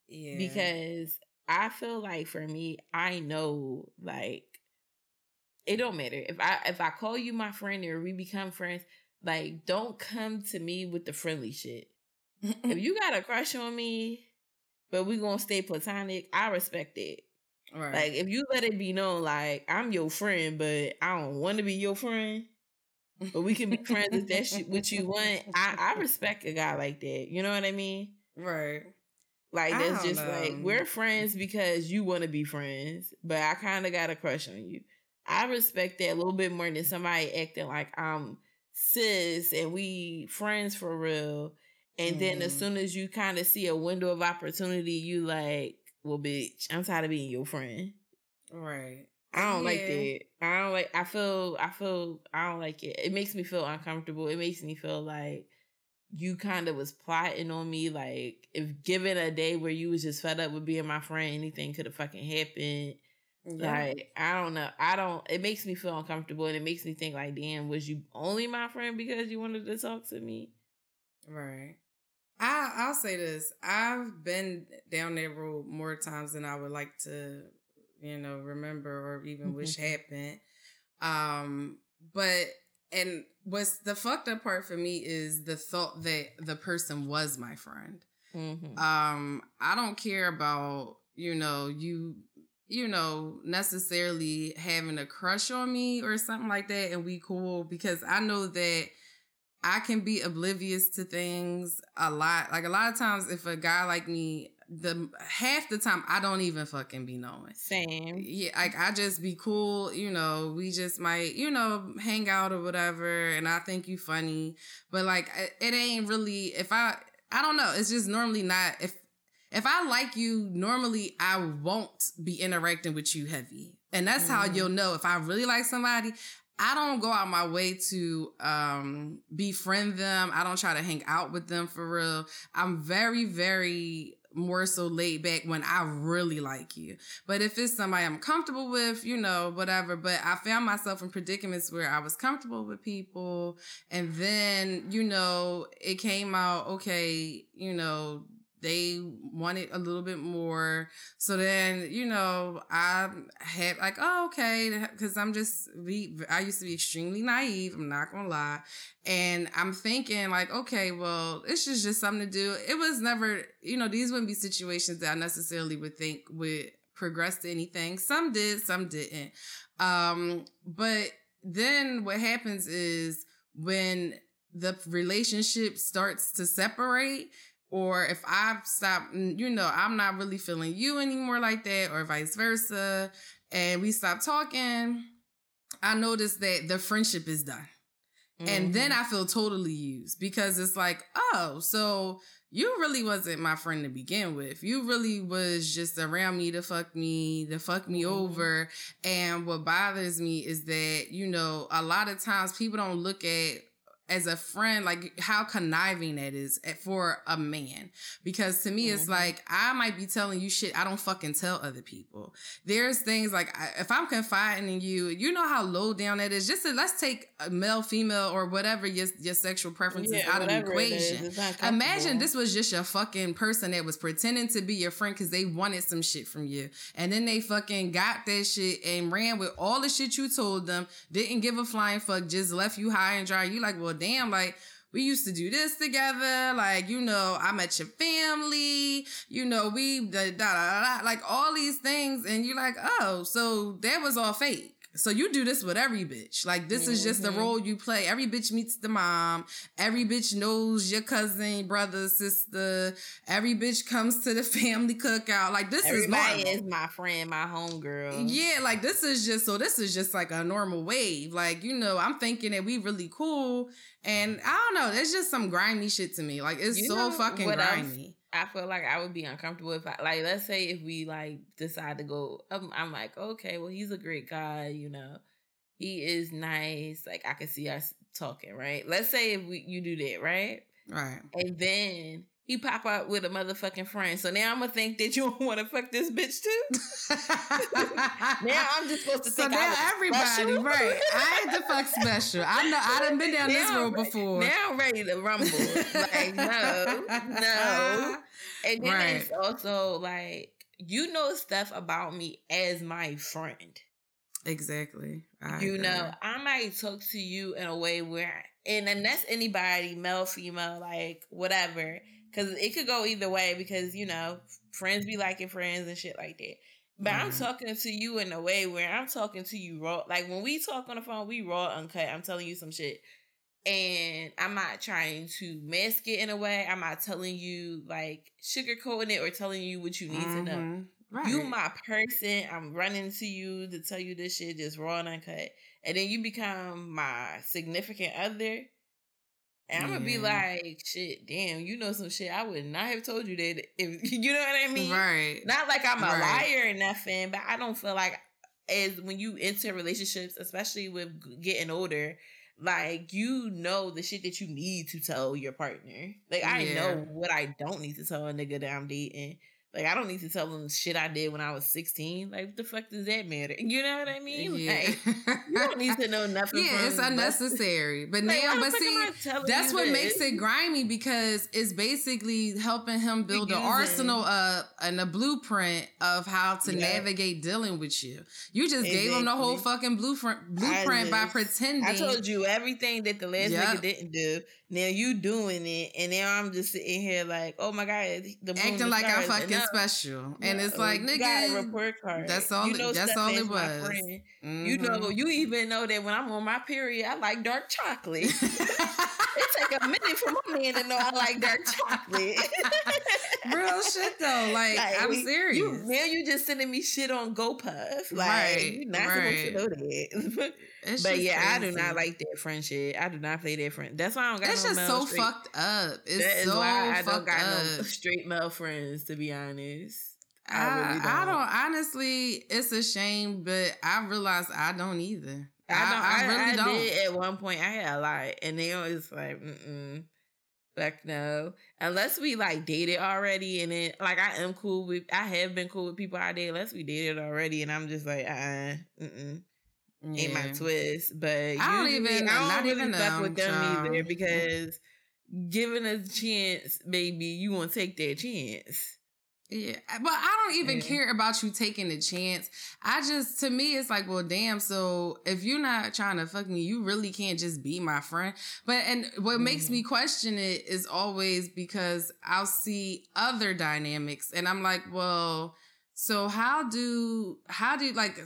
S1: Yeah. Because I feel like for me, I know like it don't matter if I if I call you my friend or we become friends. Like, don't come to me with the friendly shit. if you got a crush on me, but we gonna stay platonic, I respect it. Right. Like, if you let it be known, like I'm your friend, but I don't want to be your friend, but we can be friends if that's what you want. I I respect a guy like that. You know what I mean? Right. Like that's just know. like we're friends because you want to be friends, but I kind of got a crush on you. I respect that a little bit more than somebody acting like I'm sis and we friends for real. And mm. then as mm-hmm. soon as you kind of see a window of opportunity, you like, well, bitch, I'm tired of being your friend. Right. I don't yeah. like that. I don't like. I feel. I feel. I don't like it. It makes me feel uncomfortable. It makes me feel like you kind of was plotting on me. Like, if given a day where you was just fed up with being my friend, anything could have fucking happened. Yeah. Like, I don't know. I don't, it makes me feel uncomfortable and it makes me think, like, damn, was you only my friend because you wanted to talk to me?
S2: Right. I, I'll say this. I've been down that road more times than I would like to, you know, remember or even wish happened. Um, but and what's the fucked up part for me is the thought that the person was my friend. Mm-hmm. Um, I don't care about you know you you know necessarily having a crush on me or something like that, and we cool because I know that I can be oblivious to things a lot. Like a lot of times, if a guy like me, the half the time I don't even fucking be knowing.
S1: Same.
S2: Yeah, like I just be cool. You know, we just might, you know, hang out or whatever, and I think you funny. But like, it ain't really. If I, I don't know. It's just normally not. If if I like you, normally I won't be interacting with you heavy. And that's mm-hmm. how you'll know if I really like somebody. I don't go out my way to um, befriend them. I don't try to hang out with them for real. I'm very, very more so laid back when I really like you. But if it's somebody I'm comfortable with, you know, whatever. But I found myself in predicaments where I was comfortable with people. And then, you know, it came out, okay, you know, they wanted a little bit more. So then, you know, I had like, oh, okay, because I'm just, be, I used to be extremely naive. I'm not gonna lie. And I'm thinking like, okay, well, this is just something to do. It was never, you know, these wouldn't be situations that I necessarily would think would progress to anything. Some did, some didn't. Um, but then what happens is when the relationship starts to separate or if I stop, you know, I'm not really feeling you anymore like that, or vice versa, and we stop talking, I notice that the friendship is done. Mm-hmm. And then mm-hmm. I feel totally used because it's like, oh, so you really wasn't my friend to begin with. You really was just around me to fuck me, to fuck me mm-hmm. over. And what bothers me is that, you know, a lot of times people don't look at as a friend, like how conniving that is for a man. Because to me, mm-hmm. it's like I might be telling you shit I don't fucking tell other people. There's things like if I'm confiding in you, you know how low down that is. Just to, let's take a male, female, or whatever your your sexual preferences yeah, out of the equation. Imagine this was just your fucking person that was pretending to be your friend because they wanted some shit from you, and then they fucking got that shit and ran with all the shit you told them. Didn't give a flying fuck, just left you high and dry. You like, well damn, like we used to do this together. Like, you know, I met your family, you know, we da, da, da, da, like all these things. And you're like, oh, so that was all fake. So you do this with every bitch. Like this mm-hmm. is just the mm-hmm. role you play. Every bitch meets the mom. Every bitch knows your cousin, brother, sister. Every bitch comes to the family cookout. Like this
S1: Everybody is normal. is my friend, my homegirl.
S2: Yeah, like this is just so this is just like a normal wave. Like, you know, I'm thinking that we really cool. And I don't know, it's just some grimy shit to me. Like it's you so fucking grimy.
S1: I feel like I would be uncomfortable if I like let's say if we like decide to go I'm, I'm like okay well he's a great guy you know he is nice like I can see us talking right let's say if we you do that right
S2: right
S1: and then he pop up with a motherfucking friend. So now I'm gonna think that you don't want to fuck this bitch too. now I'm just supposed to so think. So now everybody, special.
S2: right? I ain't the fuck special. I know I done been down now this road before.
S1: Now I'm ready to rumble. like no, no. And then right. it's also like you know stuff about me as my friend.
S2: Exactly.
S1: I you agree. know, I might talk to you in a way where, and then that's anybody, male, female, like whatever Cause it could go either way because, you know, friends be liking friends and shit like that. But mm. I'm mm-hmm. talking to you in a way where I'm talking to you raw. Like when we talk on the phone, we raw uncut. I'm telling you some shit. And I'm not trying to mask it in a way. I'm not telling you like sugarcoating it or telling you what you need mm-hmm. to know. Mm-hmm. Right. You my person. I'm running to you to tell you this shit just raw and uncut. And then you become my significant other and I'm gonna be like, shit, damn, you know some shit I would not have told you that if you know what I mean.
S2: Right.
S1: Not like I'm a right. liar or nothing, but I don't feel like as when you enter relationships, especially with getting older, like you know the shit that you need to tell your partner. Like I yeah. know what I don't need to tell a nigga that I'm dating. Like I don't need to tell them shit I did when I was 16. Like what the fuck does that matter? You know what I mean? Yeah. Like you don't need to know nothing.
S2: yeah, it's unnecessary. But like, now, but see, that's what this? makes it grimy because it's basically helping him build an arsenal up and a blueprint of how to yeah. navigate dealing with you. You just exactly. gave him the whole fucking blueprint blueprint by pretending. I
S1: told you everything that the last yep. nigga didn't do. Now you doing it, and now I'm just sitting here like, oh my god,
S2: the acting like I'm fucking special, and it's like, nigga, report card. That's all. You know that's all it was.
S1: Mm-hmm. You know, you even know that when I'm on my period, I like dark chocolate. it take a minute for my man to know I like dark chocolate.
S2: Real shit though. Like, like I'm serious.
S1: You, now you just sending me shit on GoPuff. Like right, you're not right. supposed to know that. but yeah, crazy. I do not like that friendship. I do not play that friend. That's why I don't got
S2: it's
S1: no
S2: just so
S1: straight.
S2: fucked up. It's that so I don't got up. no
S1: straight male friends, to be honest.
S2: I, I, really don't. I don't honestly. It's a shame, but I realize I don't either. I, don't. I, I really
S1: I,
S2: don't.
S1: Did at one point, I had a lot, and they always like, mm like no, unless we like dated already, and then like I am cool with. I have been cool with people I date, unless we dated already, and I'm just like, uh, mm yeah. ain't my twist. But I don't even. I don't not really even fuck with them child. either because giving a chance, baby, you want to take that chance.
S2: Yeah, but I don't even care about you taking the chance. I just, to me, it's like, well, damn. So if you're not trying to fuck me, you really can't just be my friend. But and what mm. makes me mm-hmm. question it is always because I'll see other dynamics, and I'm like, well, so how do how do like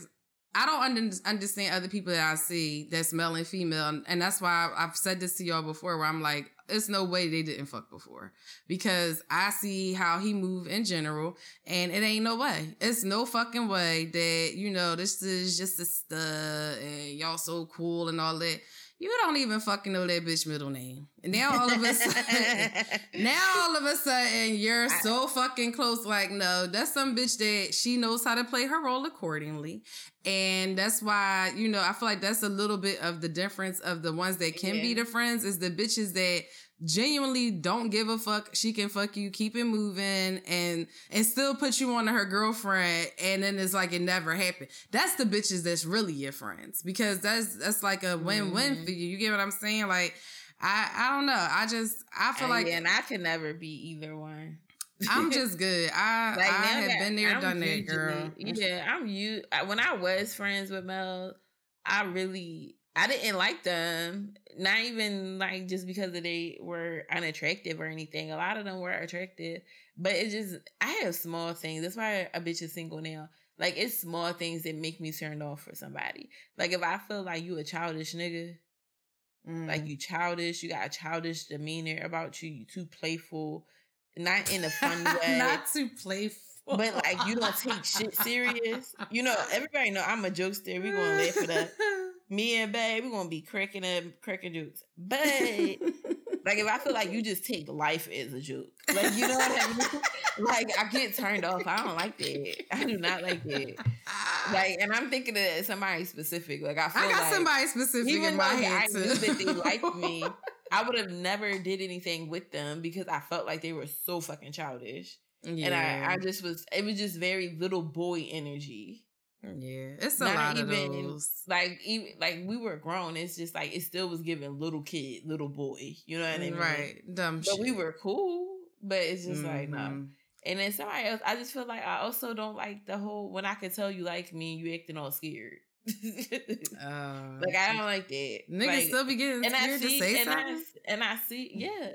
S2: I don't under, understand other people that I see that's male and female, and that's why I've said this to y'all before, where I'm like, it's no way they didn't fuck before because I see how he move in general, and it ain't no way. It's no fucking way that you know this is just a stud and y'all so cool and all that. You don't even fucking know that bitch middle name. And now all of a sudden, now all of a sudden you're so fucking close. Like, no, that's some bitch that she knows how to play her role accordingly. And that's why, you know, I feel like that's a little bit of the difference of the ones that can yeah. be the friends is the bitches that genuinely don't give a fuck. She can fuck you, keep it moving, and and still put you on to her girlfriend, and then it's like it never happened. That's the bitches that's really your friends because that's that's like a win win mm-hmm. for you. You get what I'm saying? Like I I don't know. I just I feel like
S1: and I can never be either one.
S2: I'm just good. I like, I have been there, I'm done that, girl.
S1: Yeah, I'm you. When I was friends with Mel, I really I didn't like them. Not even like just because they were unattractive or anything. A lot of them were attractive, but it just I have small things. That's why a bitch is single now. Like it's small things that make me turned off for somebody. Like if I feel like you a childish nigga, mm. like you childish, you got a childish demeanor about you, you too playful, not in a fun way,
S2: not too playful.
S1: But like you don't take shit serious. You know, everybody know I'm a jokester. We gonna laugh it up me and babe, we're gonna be cracking up, cracking jokes. But like if I feel like you just take life as a joke, like you know what I mean? like I get turned off. I don't like that. I do not like that. Like, and I'm thinking of somebody specific. Like I feel I got
S2: like, somebody specific in my head I too. knew
S1: that they liked me. I would have never did anything with them because I felt like they were so fucking childish. Yeah. And I, I just was. It was just very little boy energy.
S2: Yeah, it's a Not lot even, of those.
S1: Like even like we were grown. It's just like it still was giving little kid, little boy. You know what I mean?
S2: Right. Dumb.
S1: But
S2: shit.
S1: we were cool. But it's just mm-hmm. like no. And then somebody else, I just feel like I also don't like the whole when I can tell you like me and you acting all scared. uh, like I don't like that.
S2: Niggas
S1: like,
S2: still be getting and scared I see, to say
S1: and
S2: something.
S1: I, and I see, yeah.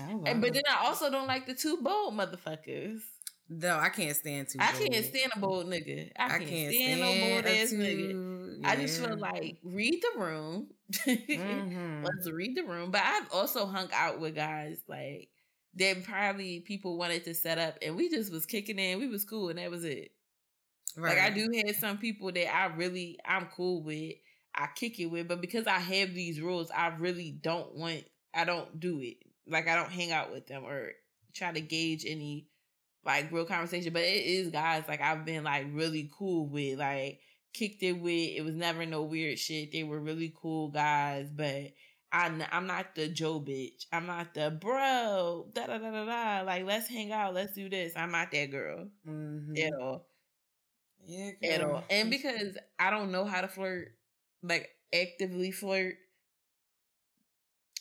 S1: I And, but then I also don't like the two bold motherfuckers.
S2: No, I can't stand too.
S1: I can't stand a bold nigga. I, can't, can't stand, no bold ass nigga. Yeah. I just feel like read the room. mm-hmm. Let's read the room. But I've also hung out with guys like that probably people wanted to set up, and we just was kicking in. We was cool, and that was it. Right. Like I do have some people that I really I'm cool with. I kick it with, but because I have these rules, I really don't want. I don't do it. Like I don't hang out with them or try to gauge any like real conversation. But it is guys like I've been like really cool with, like kicked it with. It was never no weird shit. They were really cool guys, but. I, I'm not the Joe bitch. I'm not the bro. Da da da da da. Like let's hang out. Let's do this. I'm not that girl mm-hmm. at all. Yeah, girl. at all. And because I don't know how to flirt, like actively flirt.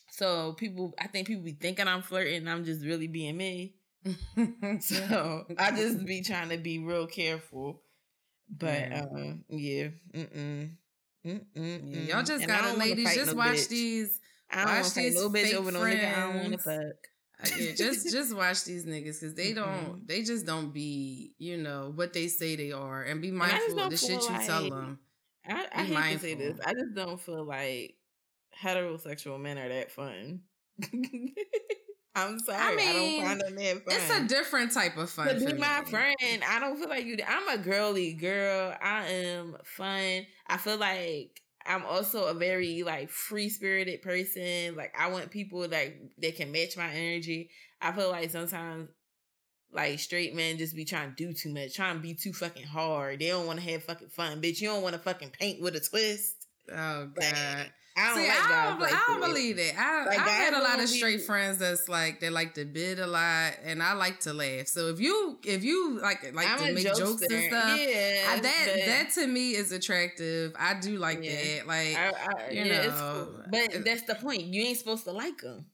S1: So people, I think people be thinking I'm flirting. I'm just really being me. so I just be trying to be real careful. But yeah, uh, yeah. Mm-mm.
S2: Mm-mm. y'all just gotta, ladies, just no watch bitch. these.
S1: I don't watch these no bitch over no nigga. I don't want to fuck.
S2: Uh, yeah, just just watch these niggas because they don't mm-hmm. they just don't be you know what they say they are and be mindful of the shit like, you tell them.
S1: I, I hate mindful. to say this. I just don't feel like heterosexual men are that fun. I'm sorry. I, mean, I don't find them
S2: fun. It's a different type of fun.
S1: To be my friend, I don't feel like you. I'm a girly girl. I am fun. I feel like I'm also a very like free spirited person. Like I want people like that can match my energy. I feel like sometimes like straight men just be trying to do too much, trying to be too fucking hard. They don't want to have fucking fun, bitch. You don't want to fucking paint with a twist.
S2: Oh god. I don't, See, like I don't, like I don't believe it. I, like, I've had a lot of straight friends that's like they like to bid a lot, and I like to laugh. So if you if you like like I'm to make jokester. jokes and stuff, yeah, I, that that to me is attractive. I do like yeah. that. Like I, you yeah, know,
S1: cool. but that's the point. You ain't supposed to like them.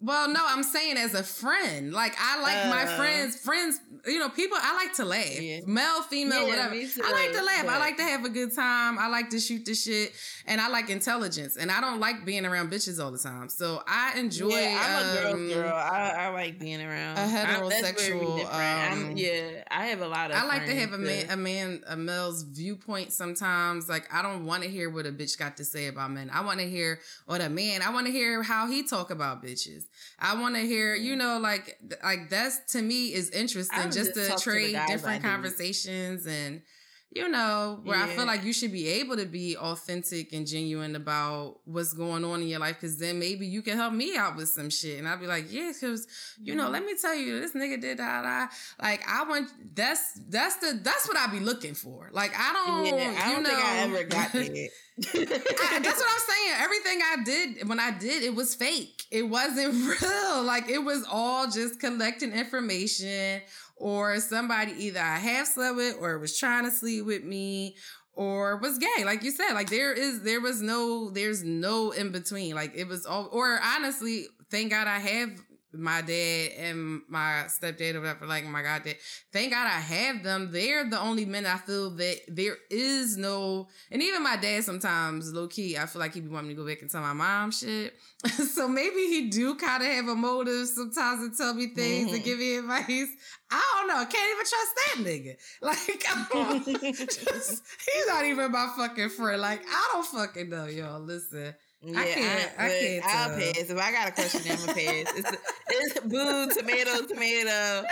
S2: Well, no, I'm saying as a friend. Like I like uh, my friends, friends, you know, people I like to laugh. Yeah. Male, female, yeah, whatever. I like to laugh. But... I like to have a good time. I like to shoot the shit. And I like intelligence. And I don't like being around bitches all the time. So I enjoy yeah, I'm um, a girl
S1: um, girl. I, I, like being around
S2: a heterosexual
S1: um, yeah, I have a lot of
S2: I like to have a man a man a male's viewpoint sometimes. Like I don't want to hear what a bitch got to say about men. I want to hear what a man, I want to hear how he talk about bitches. I want to hear, you know, like like that's to me is interesting just, just, to trade to different conversations and you know, where yeah. I feel like you should be able to be authentic and genuine about what's going on in your life. Cause then maybe you can help me out with some shit. And I'd be like, yeah, cause you know, mm-hmm. let me tell you, this nigga did that. I like, I want, that's, that's the, that's what I'd be looking for. Like, I don't, yeah, I don't know, think I ever got it. I, that's what I'm saying. Everything I did when I did it was fake. It wasn't real. Like it was all just collecting information or somebody either I half slept with or was trying to sleep with me or was gay. Like you said like there is there was no there's no in between. Like it was all or honestly thank god i have my dad and my stepdad or whatever, like my goddad. Thank God I have them. They're the only men I feel that there is no, and even my dad sometimes, low key, I feel like he be wanting me to go back and tell my mom shit. so maybe he do kind of have a motive sometimes to tell me things mm-hmm. and give me advice. I don't know. I can't even trust that nigga. Like, just, he's not even my fucking friend. Like, I don't fucking know, y'all. Listen. Yeah, I can't. I, I can't. I'll
S1: pass. If I got a question, I'm gonna pass. It's, it's boo, tomato, tomato.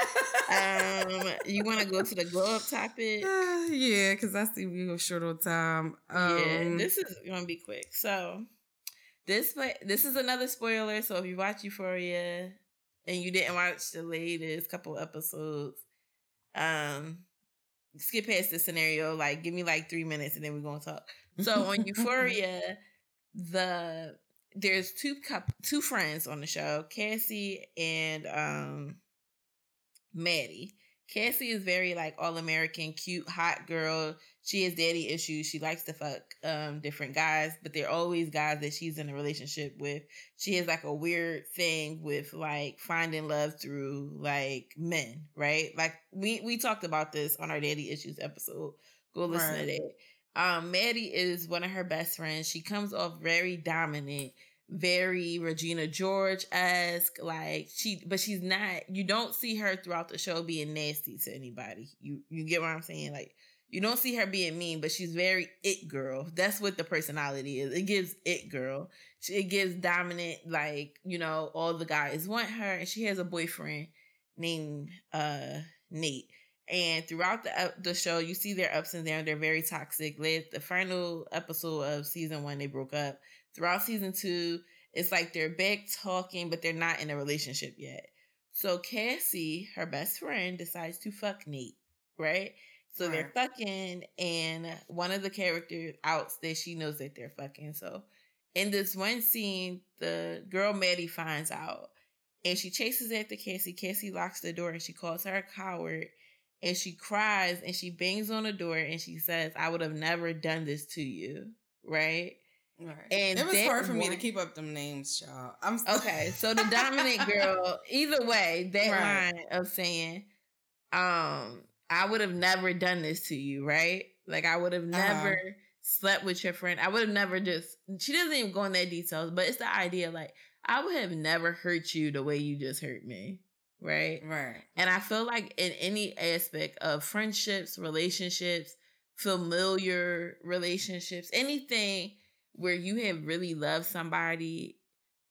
S1: Um, you want to go to the glow up topic?
S2: Uh, yeah, because I see we go short on time. Um,
S1: yeah, this is gonna be quick. So, this this is another spoiler. So if you watch Euphoria and you didn't watch the latest couple episodes, um, skip past the scenario. Like, give me like three minutes, and then we're gonna talk. So on Euphoria the there's two cup two friends on the show, Cassie and um Maddy. Cassie is very like all American, cute, hot girl. She has daddy issues. She likes to fuck um different guys, but they're always guys that she's in a relationship with. She has like a weird thing with like finding love through like men, right? Like we we talked about this on our daddy issues episode. Go listen right. to that. Um, Maddy is one of her best friends. She comes off very dominant, very Regina George esque. Like she, but she's not. You don't see her throughout the show being nasty to anybody. You you get what I'm saying? Like you don't see her being mean, but she's very it girl. That's what the personality is. It gives it girl. It gives dominant. Like you know, all the guys want her, and she has a boyfriend named uh Nate and throughout the uh, the show, you see their ups and downs. They're very toxic. Like the final episode of season one, they broke up. Throughout season two, it's like they're back talking, but they're not in a relationship yet. So Cassie, her best friend, decides to fuck Nate, right? So right. they're fucking, and one of the characters outs that she knows that they're fucking. So in this one scene, the girl Maddy finds out, and she chases after Cassie. Cassie locks the door, and she calls her a coward and she cries and she bangs on the door and she says, I would have never done this to you. Right?
S2: Right. And it was hard for one, me to keep up them names, y'all. I'm
S1: okay. So the dominant girl, either way, that right. line of saying, um, I would have never done this to you, right? Like I would have never uh-huh. slept with your friend. I would have never just she doesn't even go in that details, but it's the idea like I would have never hurt you the way you just hurt me right?
S2: Right.
S1: And I feel like in any aspect of friendships, relationships, familiar relationships, anything where you have really loved somebody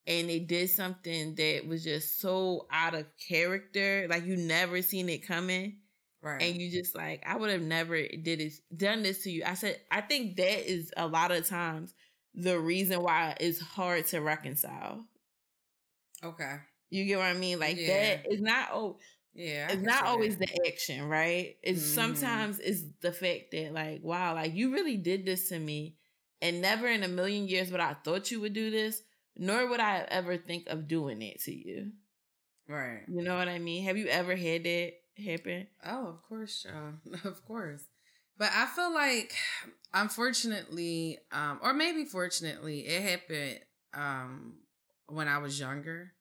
S1: and they did something that was just so out of character, like you never seen it coming. Right. And you just like, I would have never did it done this to you. I said, I think that is a lot of times the reason why it's hard to reconcile.
S2: Okay.
S1: You get what I mean? Like yeah. that is not oh yeah, it's not always that. the action, right? It's mm. sometimes it's the fact that like, wow, like you really did this to me, and never in a million years would I thought you would do this, nor would I ever think of doing it to you.
S2: Right.
S1: You know what I mean? Have you ever had that happen?
S2: Oh, of course, y'all. of course. But I feel like, unfortunately, um, or maybe fortunately, it happened um, when I was younger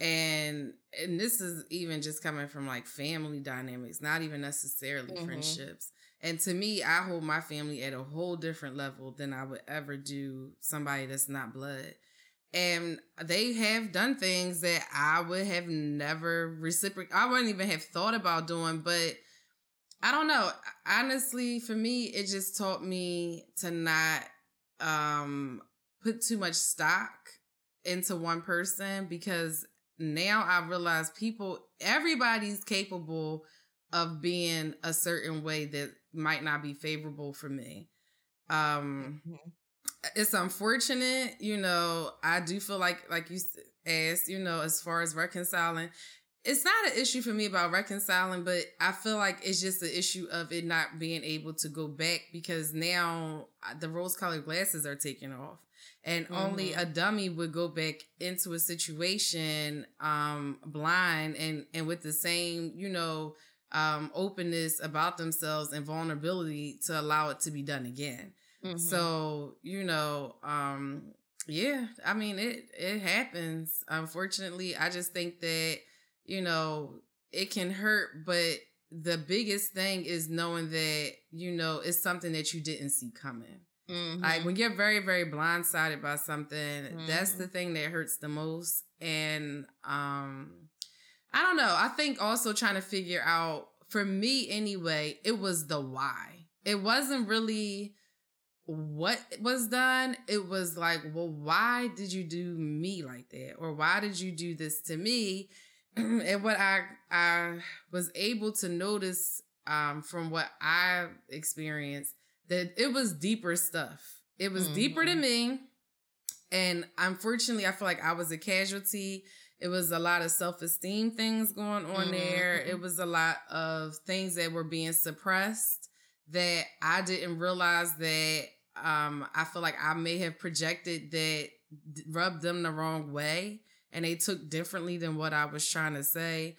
S2: and and this is even just coming from like family dynamics not even necessarily mm-hmm. friendships. And to me i hold my family at a whole different level than i would ever do somebody that's not blood. And they have done things that i would have never reciprocated i wouldn't even have thought about doing but i don't know. Honestly for me it just taught me to not um put too much stock into one person because now I realize people, everybody's capable of being a certain way that might not be favorable for me. Um, mm-hmm. It's unfortunate, you know. I do feel like, like you asked, you know, as far as reconciling, it's not an issue for me about reconciling, but I feel like it's just an issue of it not being able to go back because now uh, the rose colored glasses are taken off and mm-hmm. only a dummy would go back into a situation um blind and and with the same you know um openness about themselves and vulnerability to allow it to be done again mm-hmm. so you know um yeah i mean it it happens unfortunately i just think that you know it can hurt but the biggest thing is knowing that you know it's something that you didn't see coming Mm-hmm. Like when you're very, very blindsided by something, mm-hmm. that's the thing that hurts the most. And um I don't know. I think also trying to figure out for me anyway, it was the why. It wasn't really what was done. It was like, well, why did you do me like that? Or why did you do this to me? and what I I was able to notice um, from what I experienced that it was deeper stuff. It was mm-hmm. deeper than me. And unfortunately, I feel like I was a casualty. It was a lot of self esteem things going on mm-hmm. there. It was a lot of things that were being suppressed that I didn't realize that um, I feel like I may have projected that rubbed them the wrong way and they took differently than what I was trying to say.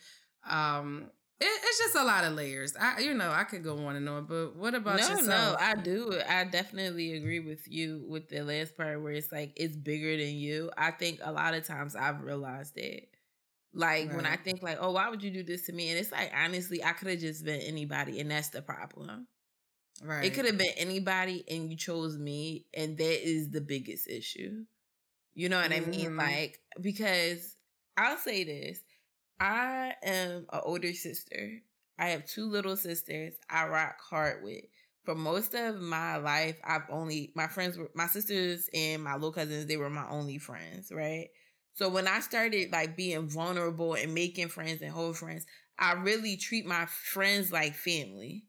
S2: Um, it, it's just a lot of layers. I, you know, I could go on and on, but what about no, yourself? No,
S1: I do. I definitely agree with you with the last part where it's like it's bigger than you. I think a lot of times I've realized that. Like right. when I think like, oh, why would you do this to me? And it's like honestly, I could have just been anybody, and that's the problem. Right. It could have been anybody, and you chose me, and that is the biggest issue. You know what mm-hmm. I mean? Mm-hmm. Like because I'll say this I am an older sister. I have two little sisters I rock hard with. For most of my life, I've only my friends were my sisters and my little cousins, they were my only friends, right? So when I started like being vulnerable and making friends and hold friends, I really treat my friends like family.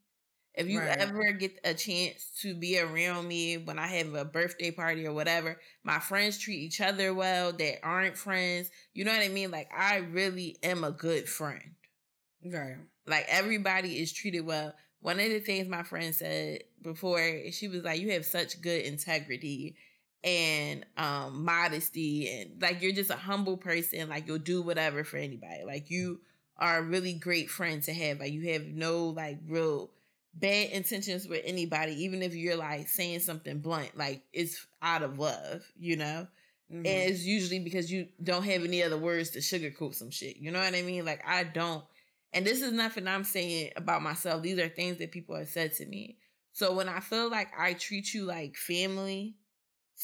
S1: If you right. ever get a chance to be around me when I have a birthday party or whatever, my friends treat each other well that aren't friends. You know what I mean? Like I really am a good friend. Right. Like everybody is treated well. One of the things my friend said before, she was like, You have such good integrity and um modesty and like you're just a humble person, like you'll do whatever for anybody. Like you are a really great friend to have. Like you have no like real bad intentions with anybody, even if you're like saying something blunt, like it's out of love, you know? Mm-hmm. And it's usually because you don't have any other words to sugarcoat some shit. You know what I mean? Like I don't and this is nothing I'm saying about myself. These are things that people have said to me. So when I feel like I treat you like family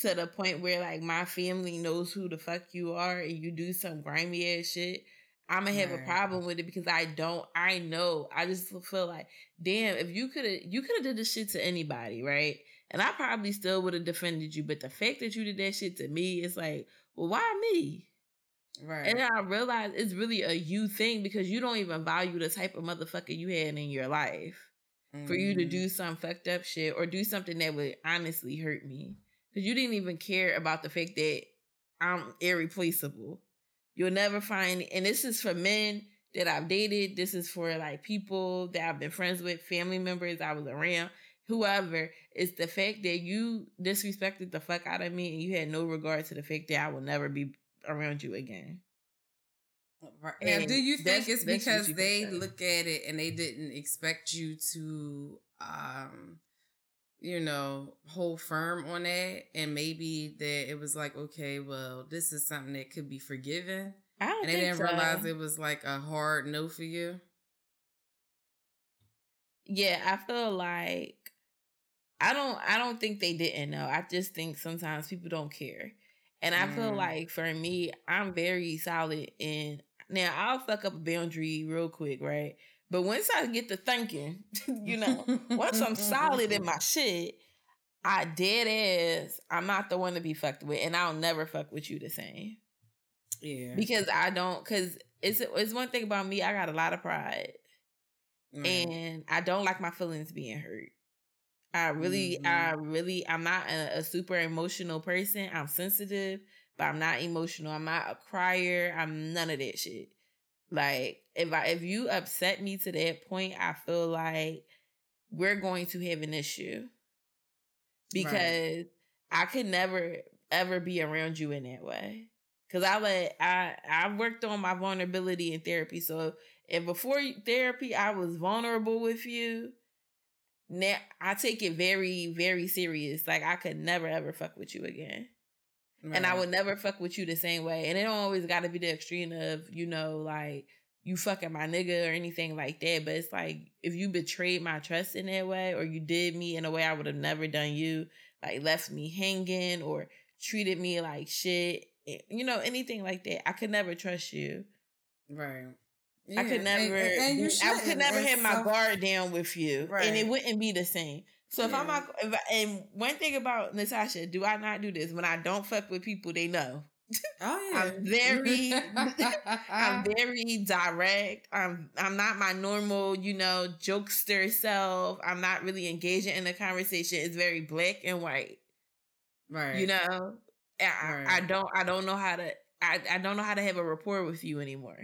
S1: to the point where like my family knows who the fuck you are and you do some grimy ass shit, I'm gonna have right. a problem with it because I don't. I know. I just feel like, damn, if you could have, you could have did this shit to anybody, right? And I probably still would have defended you. But the fact that you did that shit to me, it's like, well, why me? Right. And I realized it's really a you thing because you don't even value the type of motherfucker you had in your life. Mm-hmm. For you to mm-hmm. do some fucked up shit or do something that would honestly hurt me. Because you didn't even care about the fact that I'm irreplaceable. You'll never find, and this is for men that I've dated. This is for like people that I've been friends with, family members I was around, whoever. It's the fact that you disrespected the fuck out of me and you had no regard to the fact that I will never be around you again.
S2: Right. Now, do you think it's because they look at it and they didn't expect you to, um, you know, hold firm on that, and maybe that it was like, okay, well, this is something that could be forgiven, I don't and they didn't so. realize it was like a hard no for you.
S1: Yeah, I feel like I don't. I don't think they didn't know. I just think sometimes people don't care. And I mm. feel like for me, I'm very solid in now I'll fuck up a boundary real quick, right? But once I get to thinking, you know, once I'm solid in my shit, I dead ass, I'm not the one to be fucked with, and I'll never fuck with you the same. Yeah. Because I don't cause it's it's one thing about me, I got a lot of pride. Mm. And I don't like my feelings being hurt. I really, mm-hmm. I really, I'm not a, a, super emotional person. I'm sensitive, but I'm not emotional. I'm not a crier. I'm none of that shit. Like if I if you upset me to that point, I feel like we're going to have an issue because right. I could never ever be around you in that way. Cause I let I I worked on my vulnerability in therapy. So and before therapy, I was vulnerable with you now I take it very, very serious. Like I could never ever fuck with you again. Right. And I would never fuck with you the same way. And it don't always gotta be the extreme of, you know, like you fucking my nigga or anything like that. But it's like if you betrayed my trust in that way or you did me in a way I would have never done you, like left me hanging or treated me like shit, eh, you know, anything like that, I could never trust you. Right. Yeah, I could never, and, and I could never have my guard down with you, right. and it wouldn't be the same. So if yeah. I'm not, if I, and one thing about Natasha, do I not do this when I don't fuck with people? They know. Oh yeah, I'm very, I'm very direct. I'm, I'm not my normal, you know, jokester self. I'm not really engaging in the conversation. It's very black and white. Right. You know, I, right. I don't, I don't know how to, I, I don't know how to have a rapport with you anymore.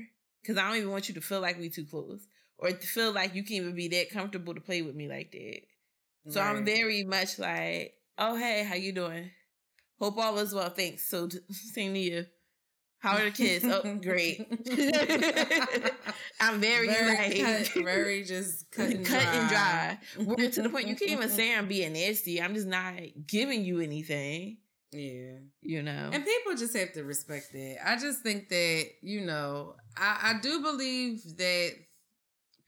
S1: Cause I don't even want you to feel like we too close or to feel like you can even be that comfortable to play with me like that. So right. I'm very much like, oh hey, how you doing? Hope all is well. Thanks. So same to you. How are the kids? oh, great. I'm very, very like cut,
S2: very just cut and
S1: cut dry. and dry. We're to the point you can't even say I'm being nasty. I'm just not giving you anything. Yeah. You know.
S2: And people just have to respect that. I just think that, you know, I, I do believe that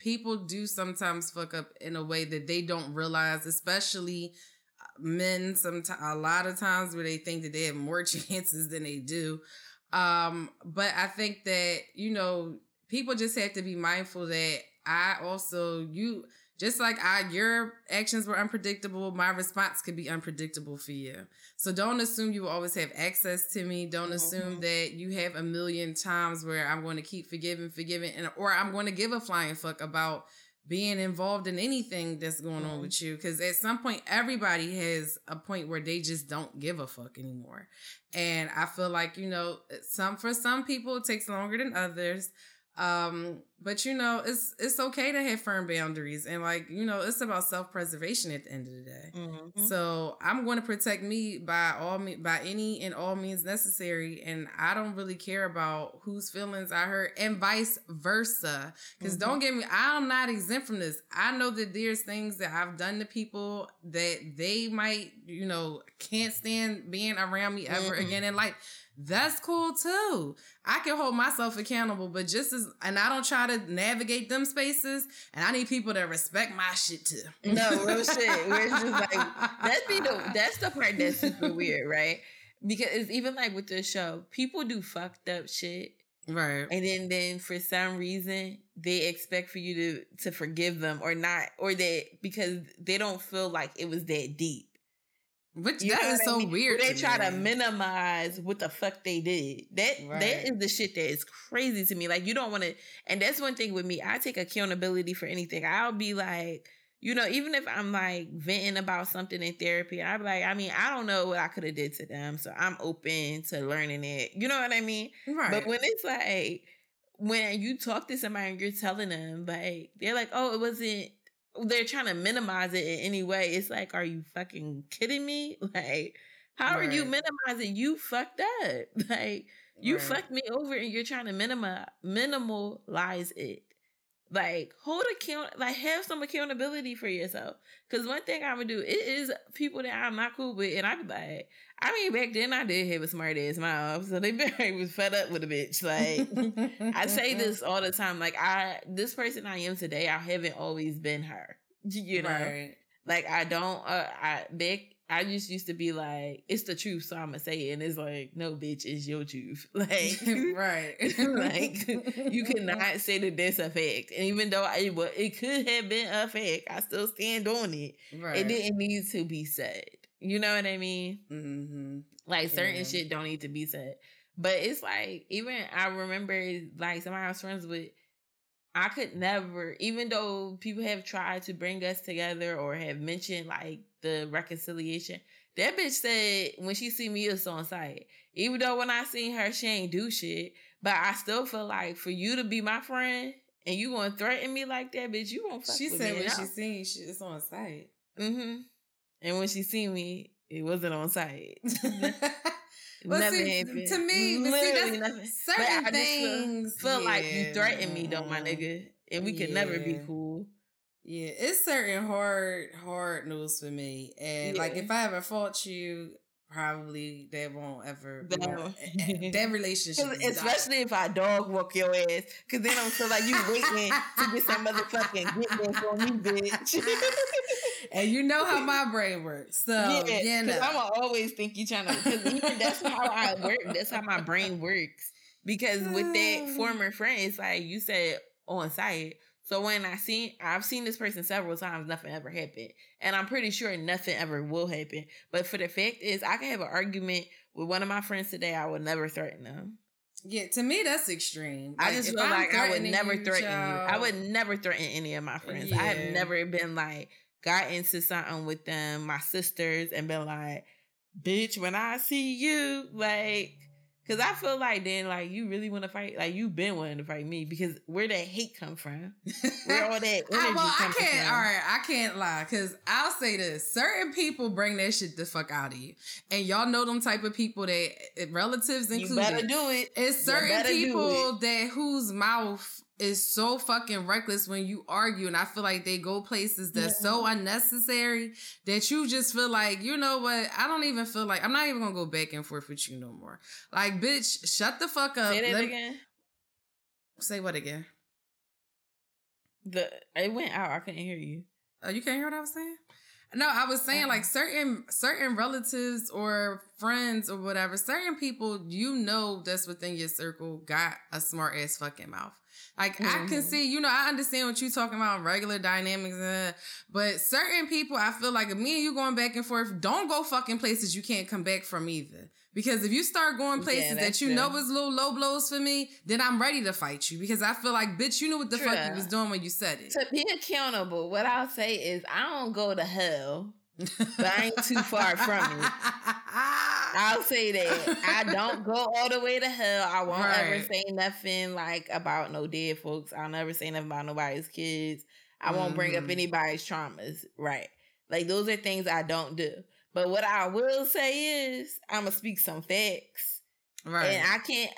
S2: people do sometimes fuck up in a way that they don't realize, especially uh, men sometimes a lot of times where they think that they have more chances than they do. Um, but I think that, you know, people just have to be mindful that I also you just like I, your actions were unpredictable, my response could be unpredictable for you. So don't assume you will always have access to me. Don't mm-hmm. assume that you have a million times where I'm going to keep forgiving, forgiving, and or I'm going to give a flying fuck about being involved in anything that's going mm-hmm. on with you. Because at some point, everybody has a point where they just don't give a fuck anymore. And I feel like you know, some for some people it takes longer than others. Um, but you know, it's it's okay to have firm boundaries and like, you know, it's about self-preservation at the end of the day. Mm-hmm. So I'm going to protect me by all me by any and all means necessary. And I don't really care about whose feelings I hurt and vice versa. because mm-hmm. don't get me, I'm not exempt from this. I know that there's things that I've done to people that they might, you know, can't stand being around me ever mm-hmm. again in life that's cool too. I can hold myself accountable, but just as, and I don't try to navigate them spaces, and I need people that respect my shit too.
S1: No, real shit. We're just like, that's be the, that's the part that's super weird, right? Because it's even like with the show, people do fucked up shit. Right. And then then for some reason they expect for you to to forgive them or not or that because they don't feel like it was that deep.
S2: Which you that is so I mean? weird.
S1: They try me. to minimize what the fuck they did. That right. that is the shit that is crazy to me. Like you don't want to, and that's one thing with me. I take accountability for anything. I'll be like, you know, even if I'm like venting about something in therapy, I'm like, I mean, I don't know what I could have did to them, so I'm open to learning it. You know what I mean? Right. But when it's like when you talk to somebody and you're telling them, like, they're like, oh, it wasn't they're trying to minimize it in any way. It's like, are you fucking kidding me? Like, how right. are you minimizing? You fucked up. Like, you right. fucked me over and you're trying to minimize minimalize it. Like, hold account, like, have some accountability for yourself. Because one thing I'm gonna do, it is people that I'm not cool with, and I be like, I mean, back then I did have a smart ass mouth, so they very was fed up with a bitch. Like, I say this all the time. Like, I this person I am today, I haven't always been her. You know, right. like I don't. Uh, I back I just used to be like, it's the truth, so I'ma say it. And it's like, no, bitch, it's your truth. Like, right. like, you cannot say that that's a fact. And even though I, well, it could have been a fact, I still stand on it. Right. It didn't need to be said. You know what I mean? Mm-hmm. Like, certain yeah. shit don't need to be said. But it's like, even I remember, like, somebody I was friends with, I could never, even though people have tried to bring us together or have mentioned like the reconciliation, that bitch said when she see me, it's on sight. Even though when I seen her, she ain't do shit. But I still feel like for you to be my friend and you gonna threaten me like that, bitch, you won't fuck
S2: She
S1: with
S2: said
S1: me
S2: when she seen she, it's on sight.
S1: Mm-hmm. And when she seen me, it wasn't on sight.
S2: But nothing see, happened. To me, but see, that's nothing. certain
S1: but things feel, feel yeah. like you threatened me, though, my nigga, and we could yeah. never be cool.
S2: Yeah, it's certain hard, hard news for me. And yeah. like, if I ever fought you, probably that won't ever that, that relationship
S1: especially if I dog walk your ass because then I'm feel like you waiting to get some motherfucking goodness on me bitch
S2: and you know how my brain works so yeah
S1: you know. I'm always think you trying to because that's how I work that's how my brain works because with that former friend it's like you said on sight so when I seen I've seen this person several times, nothing ever happened. And I'm pretty sure nothing ever will happen. But for the fact is I can have an argument with one of my friends today, I would never threaten them.
S2: Yeah, to me that's extreme.
S1: Like, I just feel I'm like I would never you, threaten child, you. I would never threaten any of my friends. Yeah. I have never been like got into something with them, my sisters, and been like, bitch, when I see you, like Cause I feel like then like you really want to fight, like you've been wanting to fight me because where that hate come from, where all that energy I, well, I
S2: can't.
S1: From.
S2: All right, I can't lie. Cause I'll say this: certain people bring that shit the fuck out of you, and y'all know them type of people that eh, relatives included. You
S1: better do it.
S2: It's certain people that whose mouth is so fucking reckless when you argue and I feel like they go places that's yeah. so unnecessary that you just feel like, you know what, I don't even feel like I'm not even gonna go back and forth with you no more. Like, bitch, shut the fuck up.
S1: Say that again.
S2: Say what again?
S1: The it went out. I couldn't hear you.
S2: Oh, you can't hear what I was saying? No, I was saying uh-uh. like certain certain relatives or friends or whatever, certain people you know that's within your circle got a smart ass fucking mouth. Like mm-hmm. I can mm-hmm. see, you know, I understand what you're talking about, regular dynamics, uh, but certain people, I feel like if me and you going back and forth, don't go fucking places you can't come back from either. Because if you start going places yeah, that you true. know is little low blows for me, then I'm ready to fight you. Because I feel like, bitch, you knew what the true. fuck you was doing when you said it.
S1: To be accountable, what I'll say is I don't go to hell, but I ain't too far from it. I'll say that. I don't go all the way to hell. I won't right. ever say nothing like about no dead folks. I'll never say nothing about nobody's kids. I won't mm-hmm. bring up mm-hmm. anybody's traumas. Right. Like those are things I don't do. But what I will say is I'm gonna speak some facts. Right. And I can't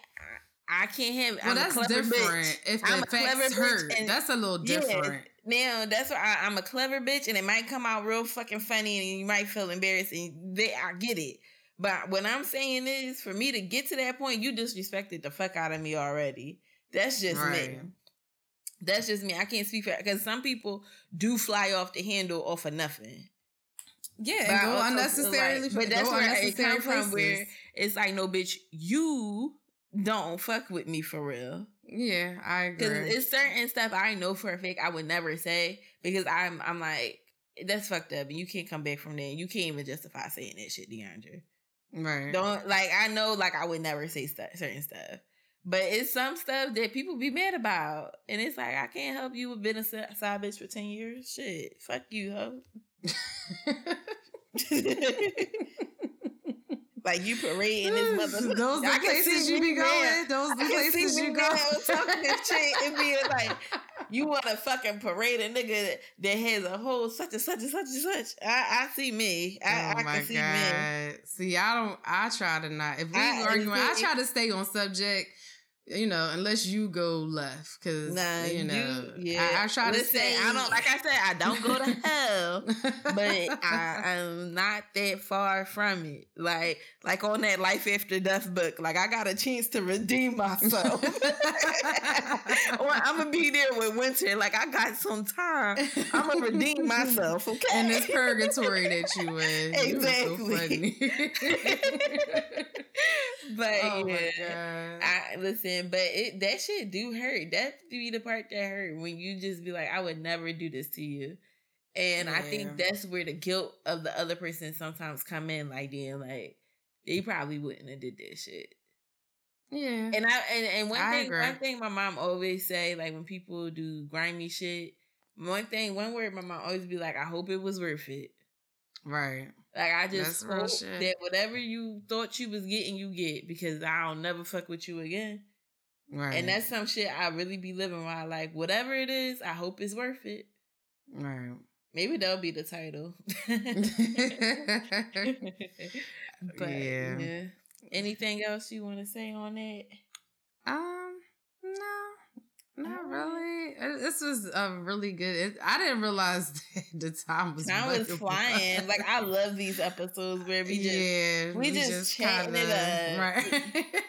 S1: I can't have
S2: Well I'm that's different. Bitch. If the I'm facts hurt, that's a little different.
S1: Yeah, now that's why I, am a clever bitch and it might come out real fucking funny and you might feel embarrassed and they I get it. But what I'm saying is, for me to get to that point, you disrespected the fuck out of me already. That's just right. me. That's just me. I can't speak for because some people do fly off the handle off of nothing.
S2: Yeah, go unnecessarily.
S1: Like, but that's where it comes from. Where it's like, no, bitch, you don't fuck with me for real.
S2: Yeah, I agree.
S1: Because it's certain stuff I know for a fact I would never say because I'm I'm like that's fucked up, and you can't come back from there. You can't even justify saying that shit, DeAndre.
S2: Right.
S1: Don't like I know like I would never say stuff, certain stuff. But it's some stuff that people be mad about. And it's like, I can't help you with being a side bitch for 10 years. Shit. Fuck you, ho. like you parading this mother.
S2: Those the places you be going. Those the places you go.
S1: I was talking this shit and being like, you want to fucking parade a nigga that has a whole such and such and such and such. I, I see me. I, oh I my can see God.
S2: me. See, I don't. I try to not. If we I, arguing, I try to stay on subject you know, unless you go left, because nah, you know, you, yeah. I, I try Listen, to say
S1: I don't. Like I said, I don't go to hell, but I, am not that far from it. Like, like on that life after death book, like I got a chance to redeem myself. or I'm gonna be there with winter. Like I got some time. I'm gonna redeem myself. Okay,
S2: in this purgatory that you in. Exactly.
S1: So but oh yeah, I listen but it that shit do hurt. That be the part that hurt when you just be like, I would never do this to you. And yeah. I think that's where the guilt of the other person sometimes come in, like then like they probably wouldn't have did that shit.
S2: Yeah.
S1: And I and, and one I thing agree. one thing my mom always say, like when people do grimy shit, one thing, one word my mom always be like, I hope it was worth it.
S2: Right.
S1: Like I just hope that whatever you thought you was getting, you get because I'll never fuck with you again. Right. And that's some shit I really be living by. Like, whatever it is, I hope it's worth it.
S2: Right.
S1: Maybe that'll be the title. but yeah. yeah. Anything else you want to say on that?
S2: Um, no, not really. This was a really good. It, I didn't realize the time was
S1: time was flying. like I love these episodes where we just yeah, we, we just, just chatting kinda, it up. Right.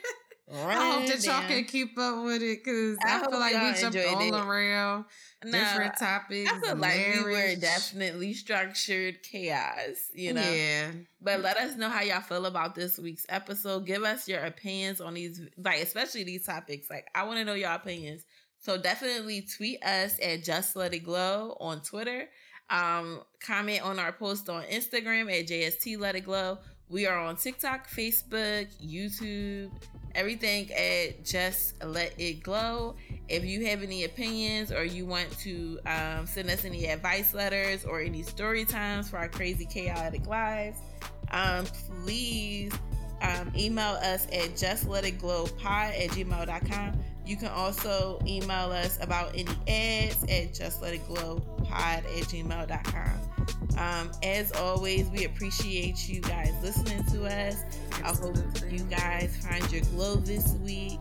S2: I hope that y'all can keep up with it because I, I feel like we jumped all it. around no, different topics.
S1: I feel like marriage. we were definitely structured chaos, you know. Yeah. But let us know how y'all feel about this week's episode. Give us your opinions on these, like especially these topics. Like I want to know your opinions. So definitely tweet us at Just Let It Glow on Twitter. Um, comment on our post on Instagram at JST Let It Glow. We are on TikTok, Facebook, YouTube, everything at Just Let It Glow. If you have any opinions or you want to um, send us any advice letters or any story times for our crazy, chaotic lives, um, please um, email us at justletitglowpod at gmail.com. You can also email us about any ads at justletitglowpod at gmail.com. Um, as always, we appreciate you guys listening to us. I hope you guys find your glow this week.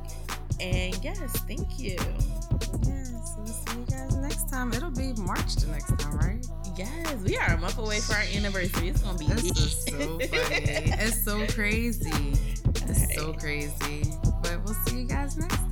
S1: And yes, thank you.
S2: Yes, we'll see you guys next time. It'll be March the next time, right?
S1: Yes, we are a month away for our anniversary. It's gonna be
S2: this is so funny. it's so crazy. It's right. so crazy. But we'll see you guys next time.